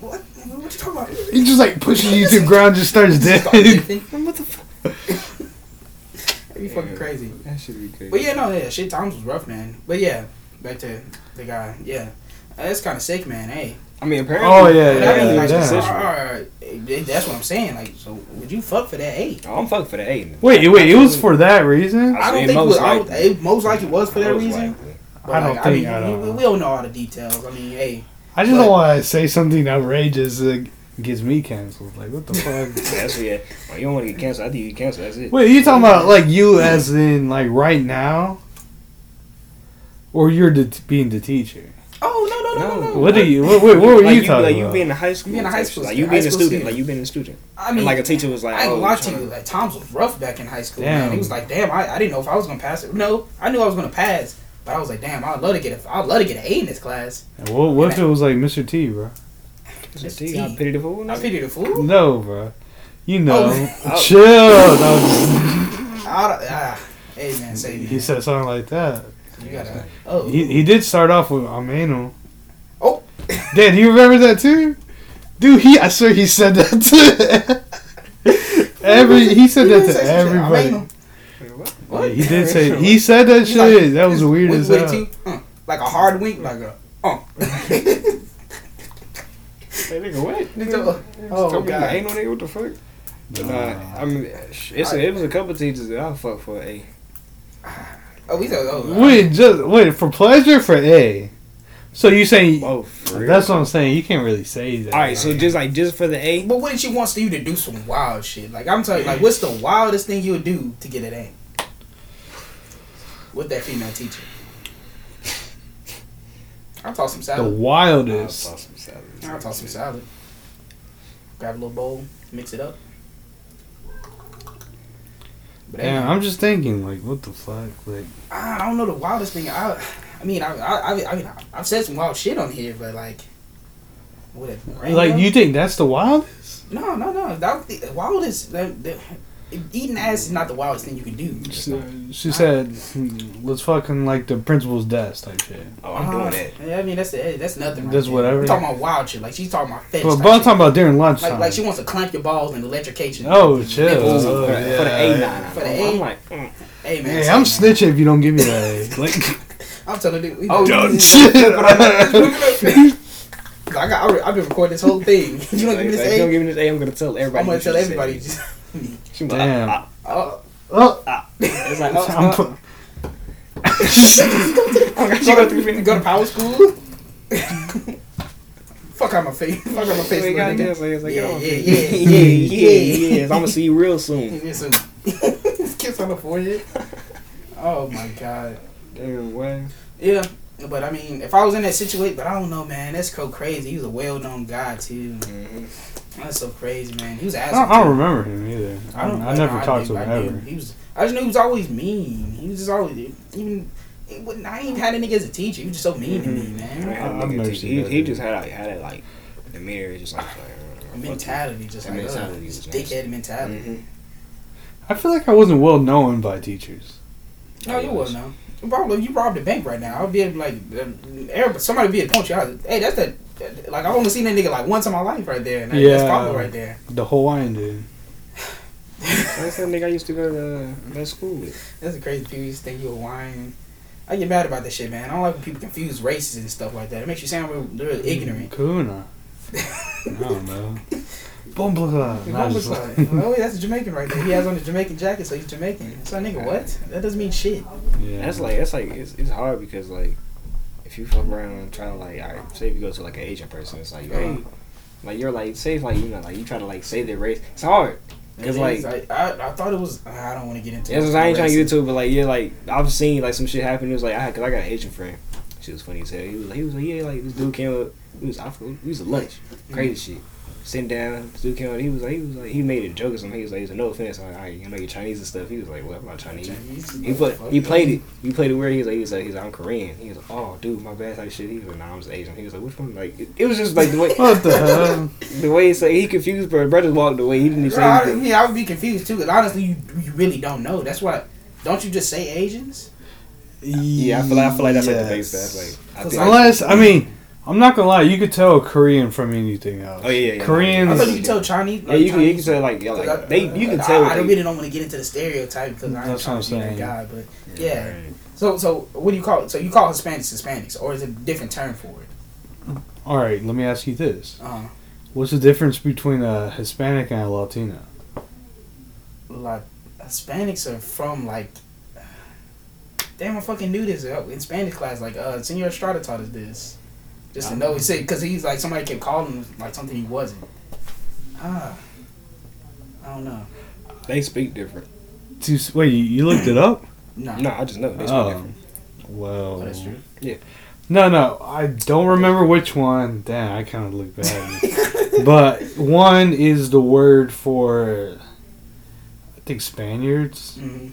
what, you talking about? He just like pushes you to the ground, just starts Start dancing. lifting. What the fuck? That'd be fucking Yeah. crazy. That should be crazy. But yeah, no, yeah, shit times was rough, man. But yeah, back to the guy. Yeah, that's kind of sick, man. Hey, I mean, apparently. Oh, yeah, But yeah, I mean, like, yeah. all right, all right, that's what I'm saying. Like, so would you fuck for that eight? Oh, I'm fuck for the eight. Wait, wait, it was for that reason? I don't mean, think it was. most I it most likely was for that Most reason. But I don't like, think- I mean, I don't we, we don't know all the details. I mean, hey, I just But- don't want to say something outrageous that gets me canceled. Like, what the fuck? That's what, yeah. Oh, you don't want to get canceled. I think you get canceled. That's it. Wait, you talking about like you as in like right now, or you're the, being the teacher? oh no. What are you? What, what, what were like you you, talking like about? you being in high school, Being a high school like you student, being a student, student. like you being a student. I mean, and like a teacher was like, I ain't oh, gonna lie to you. Like times was rough back in high school. Damn. Man, he was like, damn, I, I didn't know if I was gonna pass it. No, I knew I was gonna pass, but I was like, damn, I'd love to get a, I'd love to get an A in this class. And what, what if it was like Mr. T, bro? Mr. Mr. T, T. I pity the fool. I pity the fool. No, bro. You know, Oh. chill. No, I don't- ah, hey man, say he said something like that. you gotta. Oh, He, he did start off with Ameno. Oh. Dad, do you remember that too? Dude, he I swear he said that to every he said that to everybody. What? He did say he said that He's like- shit. that was weird as a hell. uh, like a hard wink, like a. Uh. Hey, nigga, what? Nigga, oh, God. Ain't no nigga, what the fuck? But nah, I mean, it's a, it was a couple teachers that I fuck for A. oh, we said. Oh, Wait, just wait for pleasure for A. So you saying Oh, for real? that's what I'm saying? You can't really say that. All right, so just like just for the A, But what if she wants you to do some wild shit? Like I'm telling you, like what's the wildest thing you would do to get an A? With that female teacher. I'll toss some salad. the salad. I'll wildest. toss some salad. I'll toss some salad. Grab a little bowl, mix it up. But hey, Damn, I'm just thinking like, what the fuck? Like, I don't know the wildest thing. I, I mean, I, I, I, I mean, I've said some wild shit on here, but like, what? like you think that's the wildest? No, no, no. That the wildest. The, the, eating ass is not the wildest thing you can do. She, she said, "Hmm, "Let's fucking like the principal's desk type shit." Oh, I'm doing that. Yeah, I mean that's hey, that's nothing. Right That's there. whatever. We're talking about wild shit. Like she's talking about fetish. But, but I'm shit. talking about during lunchtime. like like she wants to clamp your balls and electrocution. Oh, chill. Oh, for, yeah. for the A nine. For the I'm A? like, mm. Hey man, Hey, I'm man. snitching if you don't give me that. like, I'm telling you. we- Oh, don't I shit. got. I re- I've been recording this whole thing. you don't give me this Like, you don't A. give me this A, I'm gonna tell everybody. I'm gonna tell everybody. Just, She was like, Damn. ah, oh, oh, It's like, uh, uh. oh, I'm oh. pu- you go, to, go to PowerSchool. Fuck out my face. Fuck out my face. Wait, little goddamn, nigga. like, Yeah, yeah, yeah, yeah, yeah, yeah, yeah, yeah. I'm gonna see you real soon. Yes, sir. Kiss on the forehead. Oh my god. Damn, what? Yeah, but I mean, if I was in that situation, but I don't know, man. That's so crazy. He was a well-known guy too. Mm-hmm. That's so crazy, man. He was I don't, I don't remember him either. I, don't. I, never I talked do, to him ever. He was. I just knew he was always mean. He was just always even. It I ain't even had a nigga as a teacher. He was just so mean to me, I man. had a I've never he, he just had like had it like the mirror just like, like mentality, just like mentality uh, just dickhead mentality. hmm I feel like I wasn't well known by teachers. No, you wouldn't know. Probably if you robbed a bank right now, I'd be like, uh, everybody, somebody be a to point you out. Hey, that's that. Like I've only seen that nigga like once in my life right there. And that- that's Yeah. Pablo right there. The Hawaiian dude. That's that nigga I used to go to uh, that school with. That's a crazy people used to think you a whine. I get mad about that shit, man. I don't like when people confuse races and stuff like that. It makes you sound real, real ignorant. Kuna. I don't know. Bumblegup. Nah, Nah, just- oh, that's a Jamaican right there. He has on a Jamaican jacket, so he's Jamaican. So nigga, what? That doesn't mean shit. yeah. That's like that's like it's, it's hard because like if you fuck around and try to like all right, say if you go to like an Asian person, it's like hey, like you're like say if like you know like you try to like say their race, it's hard. Cause like. I, I, I thought it was. I don't want to get into. That's it. what I ain't trying to get into it, but like yeah, like I've seen like some shit happen. It was like I cause I got an Asian friend. She was funny as hell. He was like he was like yeah, like this dude came up. He was I forgot- we was at lunch, crazy mm. shit. Sitting down, this dude. He was like he was like he made a joke or something. He was like, he was like no offense, like I you know you're Chinese and stuff. He was like well I'm not Chinese. He put he played it. He played it where he was like he was like, he's like I'm Korean. He was like oh dude my bad type shit. He was like nah I'm just Asian. He was like which one? Like it, it was just like the way What the hell? the way he said he confused, bro. Brothers walked away. He didn't even say Bro, I, anything. mean, I would be confused too. Cause honestly, you, you really don't know. That's why. Don't you just say Asians? Yeah, I feel like I feel like that's like the base. That's like I Cause I- Unless I mean, I'm not gonna lie, you could tell a Korean from anything else. Oh, yeah, yeah, yeah. Koreans. I thought you could tell Chinese. yeah, you can you can Chinese- say like yeah, like I- they you can I- tell. I, what they- really don't want to get into the stereotype because I ain't That's trying what to I'm be that guy. But yeah. So so what do you call it? So you call Hispanics Hispanics, or is it a different term for it? All right, let me ask you this: Uh, What's the difference between a Hispanic and a Latino? like Hispanics are from like. Damn, I fucking knew this uh, in Spanish class. Like, uh, Senor Estrada taught us this, just to know. He said because he's like somebody kept calling him like something he wasn't. Ah, I don't know. They speak different. To, wait, you, you looked it up? No, No, I just know they speak Oh, different. well. Oh, that's true. Yeah. No, no, I don't remember which one. Damn, I kind of look bad. but one is the word for, I think Spaniards. hmm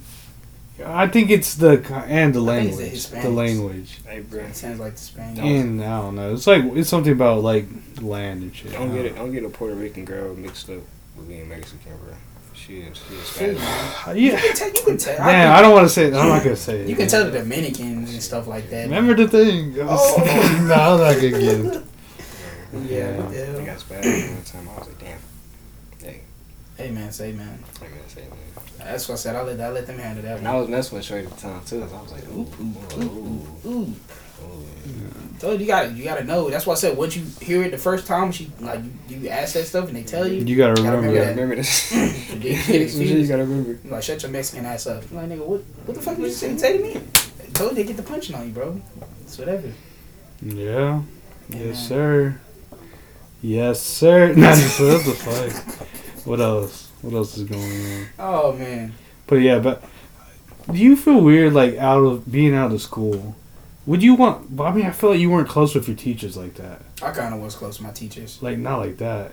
I think it's the and the I think it's the language, the language, Hey, bro, It sounds like the Spanish. and I don't know. It's like it's something about like land and shit. don't get it. Don't get a Puerto Rican girl mixed up with being Mexican, bro. She is, she is Shit, Spanish. man. You can tell. You can tell. Damn, I don't want to say it. I'm not gonna say it. You can tell the Dominicans and stuff like that. Remember the thing? Oh. no, I'm not gonna get it. Yeah. what the They hell? got Spanish one time. I was like, damn. Hey, Hey man, say man. I gotta say that. That's what I said. I let I let them handle that. And I was messing with Shorty at the time too. So I was like, ooh, ooh, ooh, Ooh. ooh. So you gotta you gotta know. That's why I said once you hear it the first time, she like you, you ask that stuff and they tell you. You gotta Gotta remember You gotta that. remember this. You get Some shit you gotta remember. You like shut your Mexican ass up. You like nigga, what what the fuck did you say, say to me? I told you they get the punching on you, bro. It's whatever. Yeah. Yeah. Yes, uh, sir. Yes, sir. Nah, just what the fuck? What else? What else is going on? Oh man. But yeah, but do you feel weird like out of being out of school? Would you want? I mean, I feel like you weren't close with your teachers like that. I kind of was close to my teachers. Like not like that.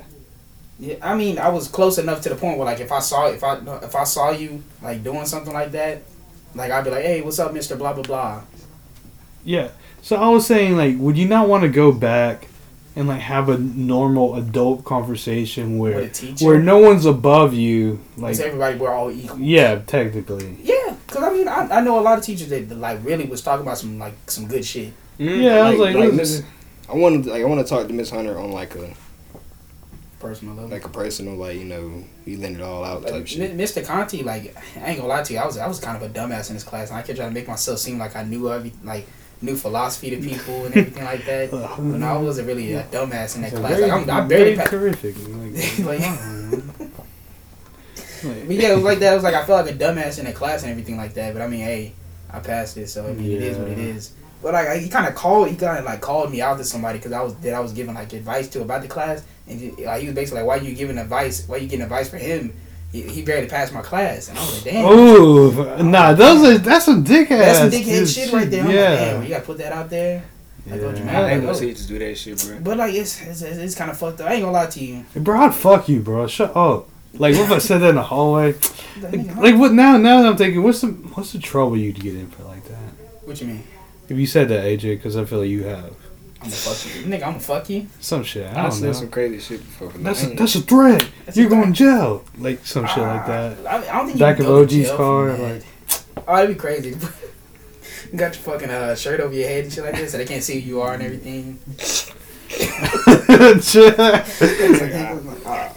Yeah, I mean, I was close enough to the point where, like, if I saw if I if I saw you like doing something like that, like I'd be like, "Hey, what's up, Mister Blah blah blah." Yeah. So I was saying, like, would you not want to go back and like have a normal adult conversation where where no one's above you? Like, Like, everybody we're all equal. yeah, technically. Yeah, cause I mean, I, I know a lot of teachers that, that like really was talking about some like some good shit. Mm-hmm. Yeah, I was like, like look- Miss, I want to like I want to talk to Miss Hunter on like a Personal level. like a personal like you know he letting it all out type Like, shit. Mr. Conti, like I ain't gonna lie to you, I was I was kind of a dumbass in this class, and I kept trying to make myself seem like I knew every like knew philosophy to people and everything like that. But no, I wasn't really a dumbass in that class. very- Like, I'm, I barely. very terrific. Like, Like- come on, man. Like, But yeah, it was like that. It was like I felt like a dumbass in the class and everything like that. But I mean, hey, I passed it, so I mean, it is what it is. But like, he kind of called, he kind of like called me out to somebody because I was that I was giving like advice to about the class, and he, like, he was basically like, "Why are you giving advice? Why are you getting advice for him? He, he barely passed my class." And I was like, "Damn." Oh, nah, those are that's some dickhead. That's some ass dickhead shit right there. I'm Yeah. like, damn, you gotta put that out there. I thought you Yeah. meant- I ain't Oh. gonna teachers do that shit, bro. But like, it's it's, it's kind of fucked up. I ain't gonna lie to you. Bro, I'd fuck you, bro. Shut up. Like, what if I said that in the hallway? Like, Like, like, what now? Now that I'm thinking, what's the what's the trouble you'd get in for like that? what you mean? If you said that, AJ, because I feel like you have I'm gonna fuck you, nigga. I'm gonna fuck you. some shit. I I don't said know. some crazy shit before. but That's I a, ain't- that's a threat. That's You're a going to jail. Like some shit like Ah, that. I, I don't think Back you of can go to OG's jail for car, Like, Oh, that'd be crazy. you got your fucking uh, shirt over your head and shit like this, so they can't see who you are and everything. ah.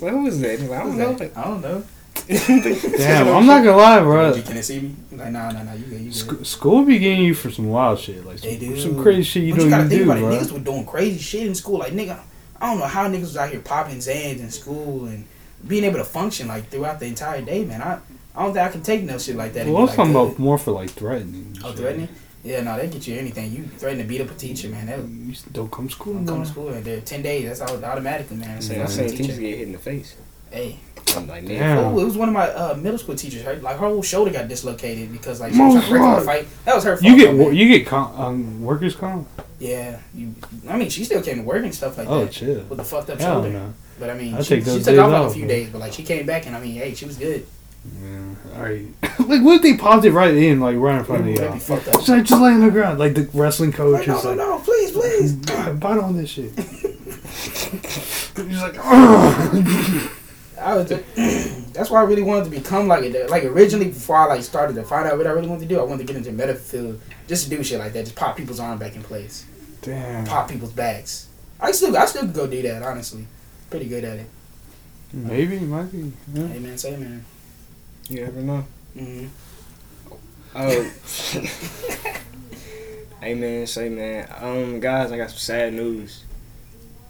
What was that? Like, I don't know. I don't know. Damn, I'm not gonna lie, bro. Can they see me? Like, nah, nah, nah. You good? You good? Sc- school be getting you for some wild shit, like They some, do. some crazy shit you but don't you gotta even think do, about bro. it. Niggas were doing crazy shit in school. Like, nigga, I don't know how niggas was out here popping Xans in school and being able to function like throughout the entire day, man. I, I don't think I can take no shit like that. and Well, be I'm talking like, about more for like threatening. Oh, shit. threatening? Yeah, no, they get you anything. You threaten to beat up a teacher, man. That You don't come to school. don't come to school and they're ten days. That's all automatically, man. I So said, I that's seen a teachers teacher. get hit in the face. Hey, I'm like, man. Damn. oh, it was one of my uh, middle school teachers. Her like her whole shoulder got dislocated because like she was trying to break a fight. That was her fault. You get man. you get com- um, workers comp. yeah. You, I mean, she still came to work and stuff like Oh, that chill. with the fucked up Hell shoulder. no. But I mean, I'll she, take those she took off like a few bro. days, but like she came back and I mean, hey, she was good. Yeah. All right. like, what if they popped it right in, like right in front of you? that'd be fucked up. Just like just lay on the ground, like the wrestling coach Like, no, is no, like, no, please, please. God, bite on this shit. He's like, "Ugh." I was. that's why I really wanted to become like it. Like originally, before I like started to find out what I really wanted to do, I wanted to get into medical field, just to do shit like that, just pop people's arm back in place, damn. pop people's backs. I still, I still go do that. Honestly, pretty good at it. Maybe, might be. Yeah. Hey man, say man. You never know. hmm Oh. hey man, say man. Um, guys, I got some sad news.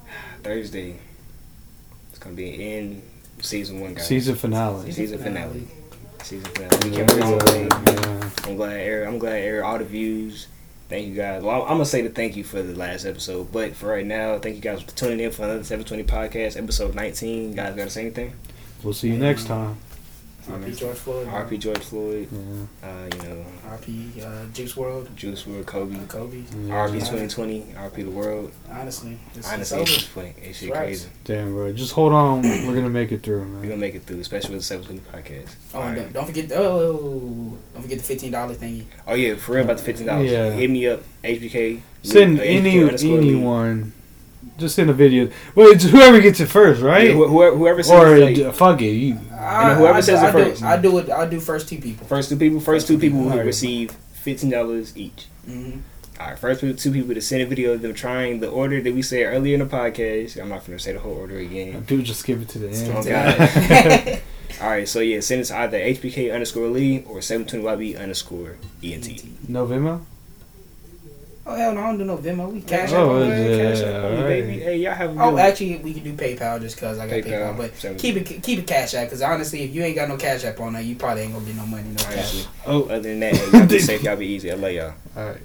Thursday. It's gonna be an end season one, guys. Season finale. Season finale. Season finale. We can't wait yeah, I'm glad I aired. I'm glad I aired all the views. Thank you guys. Well, I'm gonna say the thank you for the last episode, but for right now, thank you guys for tuning in for another 720 podcast, episode 19. Guys, gotta say anything? We'll see you next time. RP George Floyd. RP George Floyd. Yeah. Uh, you know, RP uh, Juice WRLD. Juice WRLD. Kobe. Kobe. Yeah. RP 2020. RP the world. Honestly, it's, Honestly, it's it's over. funny. It's shit Right. crazy. Damn, bro. Just hold on. We're gonna make it through, We're gonna make it through, especially with the 720 podcast. Oh, and Alright. don't- don't forget. Oh, don't forget the fifteen dollar thingy. Oh yeah, for real about the fifteen dollars. Yeah. Hit me up, HBK. Send uh, any HBK underscore Lee. anyone Just send a video. Well, it's whoever gets it first, right? Yeah, wh- whoever, whoever says or like, d- fuck it. You, I, whoever I, says I, it do, first. I do it. I do first two people. first two people, first two people will receive fifteen dollars each. hmm All right, first two people to send a video of them trying the order that we said earlier in the podcast. I'm not going to say the whole order again. dude, just skip it to the Strong end. guy. All right, so yeah, send us either HBK underscore Lee or 720YB underscore E ENT. November. Oh hell no! I don't do no Venmo. We cash Oh, out. yeah, man, cash out, alright. baby. Hey, y'all have a oh, good Oh, one. actually, we can do PayPal just cause I got PayPal. PayPal, But seven- keep it keep it cash out because honestly, if you ain't got no cash app on there, you probably ain't gonna get no money. No cash. Honestly. Oh, Other than that, hey, y'all be safe, y'all be easy. I love y'all. all right.